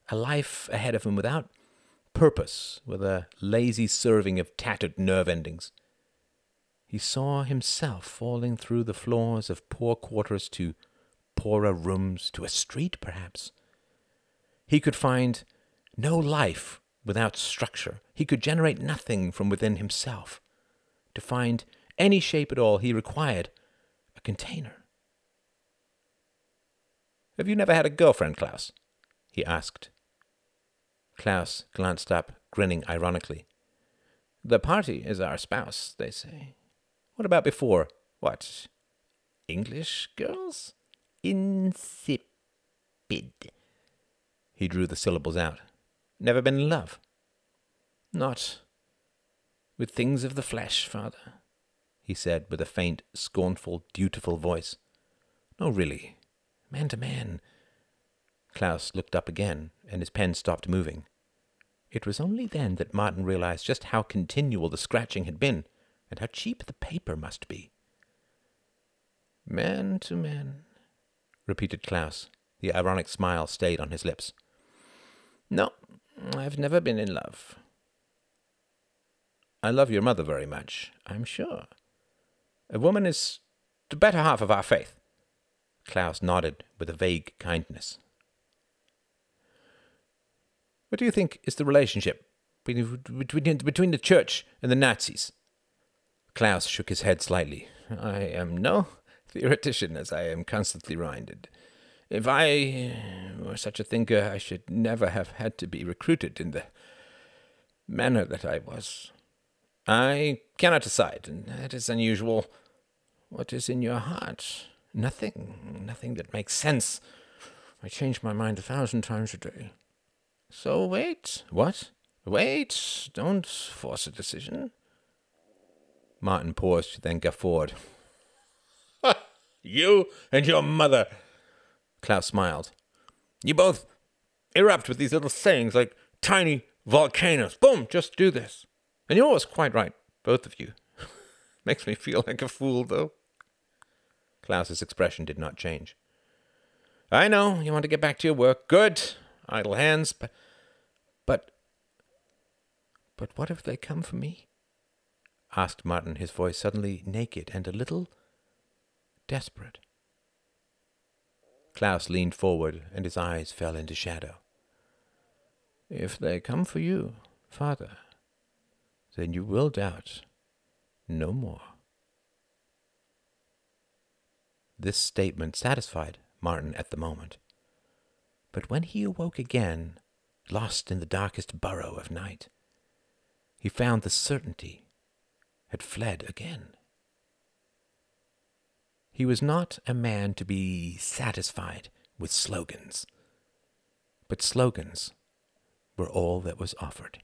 a life ahead of him without purpose, with a lazy serving of tattered nerve endings. He saw himself falling through the floors of poor quarters to poorer rooms, to a street perhaps. He could find no life without structure. He could generate nothing from within himself. To find any shape at all, he required a container. Have you never had a girlfriend, Klaus? he asked. Klaus glanced up, grinning ironically. The party is our spouse, they say. What about before? What? English girls? Insipid. He drew the syllables out. Never been in love? Not with things of the flesh, father, he said with a faint, scornful, dutiful voice. No, really. Man to man. Klaus looked up again, and his pen stopped moving. It was only then that Martin realized just how continual the scratching had been, and how cheap the paper must be. Man to man, repeated Klaus. The ironic smile stayed on his lips. No, I've never been in love. I love your mother very much, I'm sure. A woman is the better half of our faith. Klaus nodded with a vague kindness. What do you think is the relationship between, between the church and the Nazis? Klaus shook his head slightly. I am no theoretician, as I am constantly reminded. If I were such a thinker, I should never have had to be recruited in the manner that I was. I cannot decide, and that is unusual. What is in your heart? Nothing. Nothing that makes sense. I change my mind a thousand times a day. So wait. What? Wait. Don't force a decision. Martin paused, then guffawed. You and your mother. Klaus smiled. You both erupt with these little sayings like tiny volcanoes. Boom, just do this. And you're always quite right, both of you. Makes me feel like a fool, though. Klaus's expression did not change. I know you want to get back to your work. Good idle hands, but, but, but what if they come for me? asked Martin, his voice suddenly naked and a little desperate. Klaus leaned forward, and his eyes fell into shadow. If they come for you, father, then you will doubt no more. This statement satisfied Martin at the moment. But when he awoke again, lost in the darkest burrow of night, he found the certainty had fled again. He was not a man to be satisfied with slogans, but slogans were all that was offered.